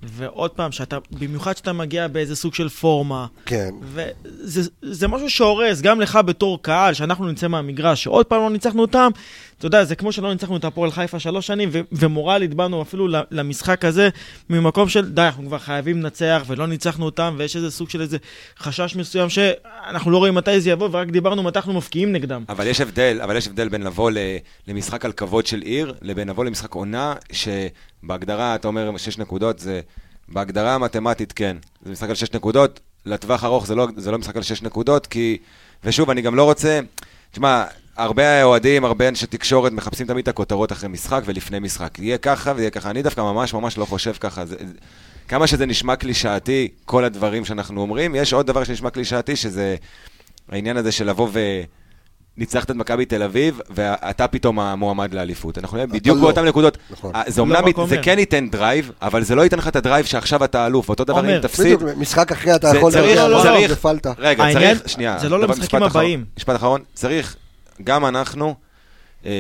ועוד פעם, שאתה, במיוחד שאתה מגיע באיזה סוג של פורמה, כן. וזה זה משהו שהורס, גם לך בתור קהל, שאנחנו נצא מהמגרש, שעוד פעם לא ניצחנו אותם, אתה יודע, זה כמו שלא ניצחנו את הפועל חיפה שלוש שנים, ו- ומורלית באנו אפילו למשחק הזה, ממקום של, די, אנחנו כבר חייבים לנצח, ולא ניצחנו אותם, ויש איזה סוג של איזה חשש מסוים שאנחנו לא רואים מתי זה יבוא, ורק דיברנו מתי אנחנו מפקיעים נגדם. אבל יש הבדל, אבל יש הבדל בין לבוא ל, למשחק על כבוד של עיר, לבין לבוא למשחק עונה, שבהגדרה, אתה אומר שש נקודות, זה... בהגדרה המתמטית כן. זה משחק על שש נקודות, לטווח ארוך זה לא, זה לא משחק על שש נקודות, כי... ושוב, אני גם לא רוצה... תשמע, הרבה אוהדים, הרבה אנשי תקשורת מחפשים תמיד את הכותרות אחרי משחק ולפני משחק. יהיה ככה ויהיה ככה. אני דווקא ממש ממש לא חושב ככה. זה, כמה שזה נשמע קלישאתי, כל הדברים שאנחנו אומרים, יש עוד דבר שנשמע קלישאתי, שזה העניין הזה של לבוא ו... ניצחת את מכבי תל אביב, ואתה פתאום המועמד לאליפות. אנחנו נהיה בדיוק לא. באותן נקודות. נכון. אה, זה לא אומנם, רק זה. כן ייתן drive, אבל זה לא ייתן לך את ה drive שעכשיו אתה אלוף. אותו דבר אם תפסיד. בדיוק, משחק אחרי אתה זה יכול צריך- להגיע, לא, וואו, צריך-. רגע, העניין- צריך, שנייה. זה לא למשחקים הבאים. משפט אחרון, צריך, גם אנחנו, אה,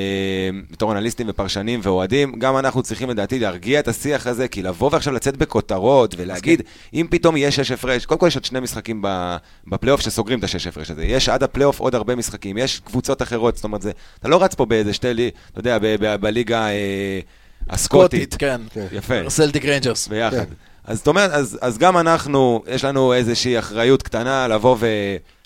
בתור אנליסטים ופרשנים ואוהדים, גם אנחנו צריכים לדעתי להרגיע את השיח הזה, כי לבוא ועכשיו לצאת בכותרות ולהגיד, אם פתאום יש שש הפרש, קודם כל יש עוד שני משחקים בפלייאוף שסוגרים את השש הפרש הזה. יש עד הפלייאוף עוד הרבה משחקים, יש קבוצות אחרות, זאת אומרת, זה, אתה לא רץ פה באיזה שתי, לי- אתה יודע, בליגה אה, הסקוטית. כן. כן. יפה. סלטיק ריינג'רס. ביחד. כן. אז זאת אומרת, אז, אז גם אנחנו, יש לנו איזושהי אחריות קטנה לבוא ו,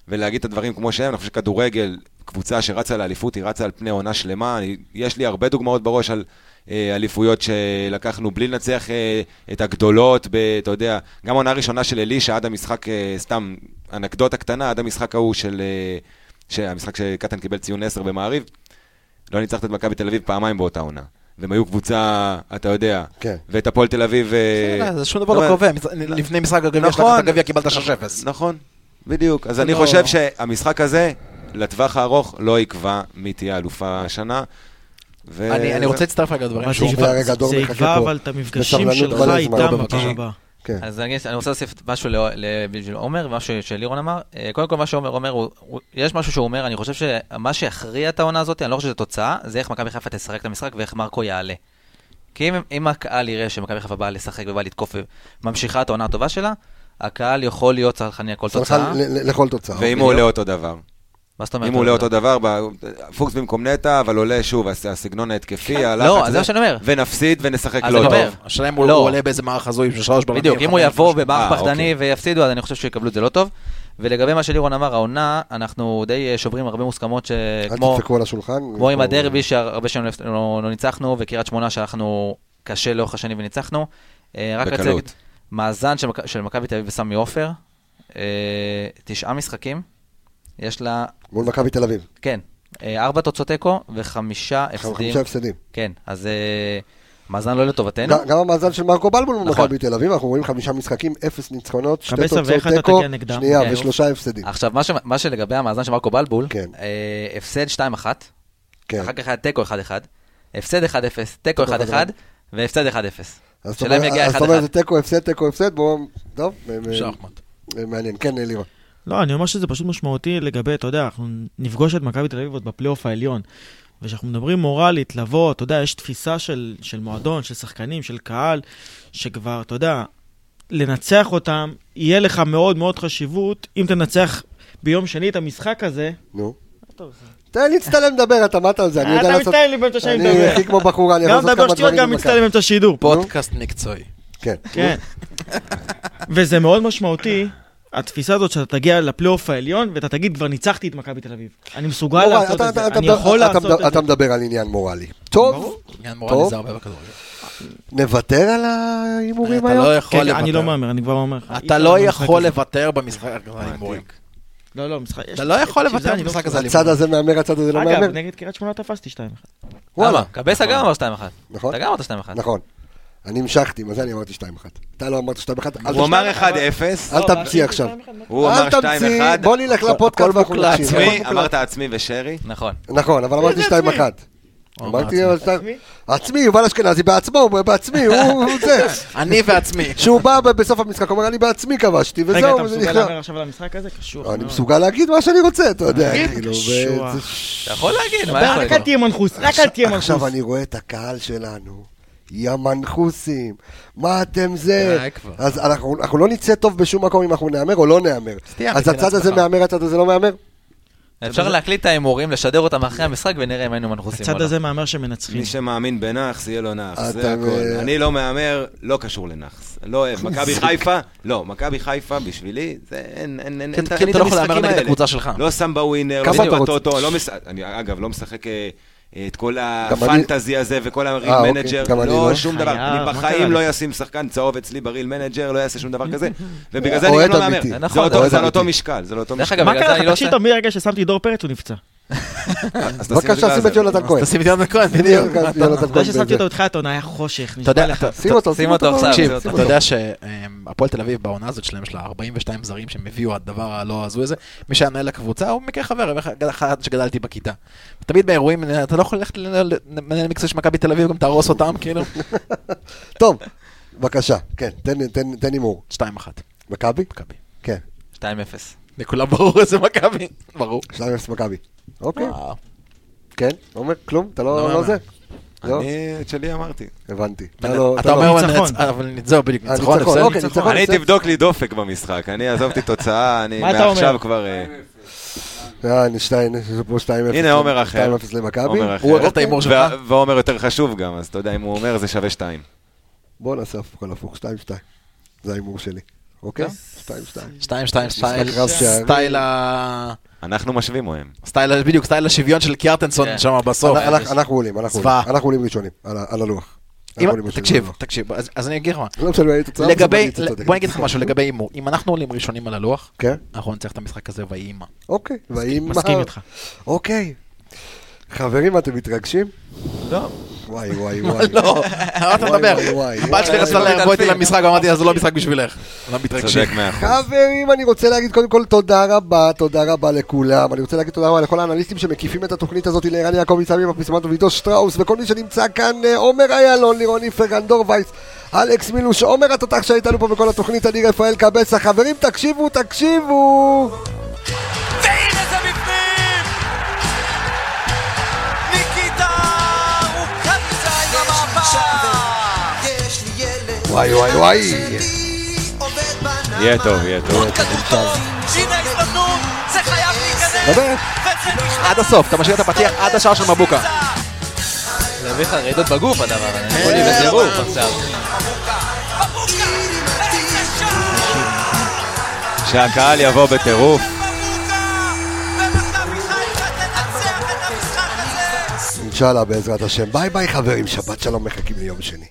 ולהגיד את הדברים כמו שהם. אני חושב שכדורגל, קבוצה שרצה לאליפות, היא רצה על פני עונה שלמה. אני, יש לי הרבה דוגמאות בראש על אה, אליפויות שלקחנו בלי לנצח אה, את הגדולות, ב, אתה יודע, גם העונה הראשונה של אלישע עד המשחק, אה, סתם אנקדוטה קטנה, עד המשחק ההוא של... אה, שהמשחק שקטן קיבל ציון 10 במעריב, לא ניצחת את מכבי תל אביב פעמיים באותה עונה. והם היו קבוצה, אתה יודע, כן. ואת הפועל תל אביב... אה, זה שום דבר לא קובע, לפני משחק הגביע, נכון. שלקחת את הגביע קיבלת 6-0. נכון, בדיוק. אז אני לא- חושב שהמשחק הזה, לטווח הארוך, לא יקבע מי תהיה אלופה השנה. ו- אני אני רוצה להצטרף רגע לדברים שהוא זה יקבע- זה. אבל את המפגשים שלך איתם בפעם. הבאה. כן. אז אני, אני רוצה להוסיף משהו לא- בשביל עומר, משהו שלירון אמר. אה, קודם כל, מה שעומר אומר, הוא, הוא, יש משהו שהוא אומר, אני חושב שמה שיכריע את העונה הזאת, אני לא חושב שזו תוצאה, זה איך מכבי חיפה תשחק את המשחק ואיך מרקו יעלה. כי אם, אם הקהל יראה שמכבי חיפה באה לשחק ובאה לתקוף וממשיכה את העונה הטובה שלה, הקהל יכול להיות צרכני על כל סלחן תוצאה. לכל תוצאה. ואם הוא עולה אותו דבר. מה זאת אומרת? אם הוא עולה אותו דבר, פוקס במקום נטע, אבל עולה שוב, הס- הסגנון ההתקפי, הלחץ. לא, אז זה מה שאני אומר. ונפסיד ונשחק לא טוב. השאלה אם הוא לא. עולה באיזה מערך הזוי של שלוש בלמים. בדיוק, אם הוא יבוא. במערך אה, פחדני אוקיי. ויפסידו, אז אני חושב שיקבלו את זה לא טוב. ולגבי מה שלירון אמר, העונה, אנחנו די אה, שוברים הרבה מוסכמות אל שכמו... תדפקו על השולחן. כמו עם פה- הדרבי שהרבה שנים לא- לא לא ניצחנו, וקריית שמונה שאנחנו קשה לאורך השנים וניצחנו. אה, בקלות. מאזן של מכ- של מכבי תל אביב וסמי עופר, תשעה משחקים, יש לה, מול מכבי תל אביב. כן, אה, ארבע תוצאות תיקו וחמישה הפסדים. חמישה הפסדים. כן, אז אה, מאזן לא לטובתנו. גם- גם המאזן של מרקו בלבול נכון. במכבי תל אביב, אנחנו רואים חמישה משחקים, אפס ניצחונות, שתי תוצאות אתה תיקו? שנייה, כן. ושלושה הפסדים. עכשיו, מה ש- מה שלגבי המאזן של מרקו בלבול, כן. אה, הפסד 2-1, כן. אחר כך היה תיקו 1-1, הפסד 1-0, תיקו תיקו 1-1, והפסד 1-0. אז זאת השאלה אם אומרת- יגיע אז זאת אומרת, 1-1. זה תיקו, הפסד, תיקו, הפסד, בואו, טוב, שחמט. מעניין, כן, לירון. לא, אני אומר שזה פשוט משמעותי לגבי, אתה יודע, אנחנו נפגוש את מכבי תל אביב עוד בפלייאוף העליון. וכשאנחנו מדברים מורלית, לבוא, אתה יודע, יש תפיסה של, של מועדון, של שחקנים, של קהל, שכבר, אתה יודע, לנצח אותם, יהיה לך מאוד מאוד חשיבות, אם תנצח ביום שני את המשחק הזה. נו. תן לי להצטלם לדבר, אתה אתה על זה, אני יודע אתה לעשות... מצטלם לי באמצע שאני אני מדבר. הכי כמו בחורה, אני יכול גם לעשות מדבר כמה שטויות, דברים גם במכה. מצטלם באמצע השידור. פודקאסט מקצועי. כן. כן. וזה מאוד משמעותי, התפיסה הזאת שאתה תגיע לפלייאוף העליון, ואתה תגיד, כבר ניצחתי את מכבי תל אביב. אני מסוגל מורל, לעשות אתה- את זה, אתה- אני אתה- יכול אתה- לעשות את אתה זה. מדבר על עניין מורלי. טוב, עניין מורלי טוב. זה הרבה בכדורגל. נוותר על ההימורים אתה היום? לא יכול כן, אני לא לוותר. מהמר, אני כבר אומר לך. אתה לא יכול. לוותר במשחק הזה על הימורים. לא, לא, משחק... אתה לא יכול לוותר לא במשחק הזה על הצד הזה מהמר, הצד הזה לא אגב, מהמר? נגד קריית שמונה תפסתי 2-1. וואלה. קבסה גם אמר 2-1. נכון. אתה גם אמרת 2-1. נכון. אני המשכתי, מה זה אני אמרתי 2-1. אתה לא אמרת 2-1, אל הוא אמר תמציא- 1-0, אל תמציא עכשיו. הוא אל אמר 2-1. תמציא, בוא נלך לפודקאסט ואנחנו. נקשיב. אמרת עצמי ושרי. נכון. נכון, אבל אמרתי 2-1. אמרתי, עצמי? עצמי, יובל אשכנזי בעצמו, הוא בעצמי, הוא הוא זה. אני ועצמי. שהוא בא ב- בסוף המשחק, אומר, אני בעצמי כבשתי, רגע, וזהו, אתה וזה מסוגל. להמר עכשיו על המשחק הזה? קשור. אני. מסוגל להגיד מה שאני רוצה, אתה יודע, כאילו, אתה יכול להגיד, מה רק יכול אל להיות? תהיה מנחוס, רק אל תהיה מנחוס. עכשיו אני רואה את הקהל שלנו, יא מנחוסים, מה אתם זה? אז אנחנו אנחנו לא נצא טוב בשום מקום אם אנחנו נהמר או לא נהמר. אז הצד הזה. מהמר, הצד הזה לא מהמר? אפשר להקליט את ההימורים, לשדר אותם אחרי המשחק ונראה אם היינו מנחוסים הצד לא. הזה מהמר שמנצחים. מי שמאמין בנאחס, יהיה לו נאחס, זה הכל. אני לא מהמר, לא קשור לנאחס. לא אוהב. מכבי חיפה, לא, מכבי חיפה בשבילי, זה אין, אין, אין, כן, אין כי אין אתה את לא יכול להמר המשחקים נגד האלה. הקבוצה שלך. לא שם בווינר, כמה לא אתה שם רוצה? בטוטו, לא מש... אני אגב לא משחק אה, את כל אני- ה fantasy הזה וכל אה, הריל אוקיי, מנג'ר, אני לא. לא שום דבר. חייב, אני בחיים לא? אשים שחקן צהוב אצלי בריל מנג'ר, לא יעשה שום דבר כזה, ובגלל זה אני גם לא מהמר. זה נכון, אותו- זה על אותו. משקל, זה על אותו דרך משקל. אגב, מה בגלל זה קרה אני לך? לא תקשיב, טוב, מרגע ששמתי דור פרץ הוא נפצע. אז בבקשה, שים את. יונתן כהן. תשים את יונתן כהן, בדיוק. כהן ששמתי. אותו בתחילת העונה היה חושך, נשבע לך. שים אותו, שים אותו עכשיו. תקשיב, אתה. יודע שהפועל תל אביב בעונה הזאת שלהם, יש לה 42 זרים שהם הביאו הדבר הלא הזוי הזה. מי שהיה מנהל הקבוצה הוא מכיר חבר, אחד שגדלתי בכיתה. תמיד באירועים, אתה לא יכול ללכת למנהל מקצוע של מכבי תל אביב, גם תהרוס אותם, כאילו. טוב, בבקשה, כן, תן- תן- תן הימור. 2-1. מכבי? מכבי. כן, 2-0. לכולם ברור איזה מכבי. ברור. 2-0 מכבי. אוקיי. כן, לא אומר כלום? אתה לא לא לא. זה? לא? אני את שלי אמרתי. הבנתי. אתה אומר אבל ניצחון. נצ- אבל זהו בדיוק, אה, ניצחון, ניצחון, הפסד. אוקיי, ניצחון. אני. תבדוק לי דופק במשחק, אני עזבתי תוצאה, אני מעכשיו אומר? כבר... אה, אה, אני שתיים, יש פה 2-0. הנה עומר אחר. 2-0 למכבי. הוא לקח את ההימור שלך? ועומר יותר חשוב גם, אז אתה יודע, אם הוא אומר זה שווה שתיים. בוא נעשה הפוך על הפוך, 2-2. זה ההימור שלי. אוקיי? 2-2. 2-2 style, ה... אנחנו משווים או הם? style, בדיוק, style השוויון של קיארטנסון כן. שם בסוף. אנחנו- אנחנו אנחנו עולים, אנחנו. עולים. אנחנו עולים ראשונים, על הלוח. תקשיב. תקשיב, אז- אני אגיד לך מה. לא משנה, הייתי תוצאה, לגבי, צודק. בוא אני אגיד לך משהו לגבי הימור. אם אנחנו עולים ראשונים על הלוח, כן? אנחנו ננצח את המשחק הזה ויהי מה. אוקיי. והאם... מסכים איתך. אוקיי. חברים, אתם מתרגשים? לא. וואי, וואי, וואי. לא, מה אתה מדבר? הבת שלי רצתה. לבוא איתי למשחק, ואמרתי לה, זה לא משחק בשבילך. לא מתרגשים. חברים, אני רוצה להגיד קודם כל תודה רבה, תודה רבה לכולם. אני רוצה להגיד תודה רבה לכל האנליסטים שמקיפים את התוכנית הזאת, לערן יעקב, ניצבי בפסמנטו ועידו שטראוס, וכל מי שנמצא כאן, אה, עומר איילון, לירון איפרגן, דור וייס, אלכס מילוש, עומר התותח שהיית לנו פה בכל התוכנית, אני רפאל קבסה. חברים, תקשיבו, תקשיבו! וואי, וואי, וואי. יהיה טוב, יהיה טוב. הנה ההזדמנות! זה חייב להיכנס! עד הסוף, אתה משאיר את הפתיח עד השער של מבוקה. זה מביא לך רעידות בגוף הדבר הזה, אני יכול לי בטירוף עכשיו. שהקהל יבוא בטירוף. אינשאללה, בעזרת השם. ביי ביי, חברים, שבת שלום, מחכים ליום שני.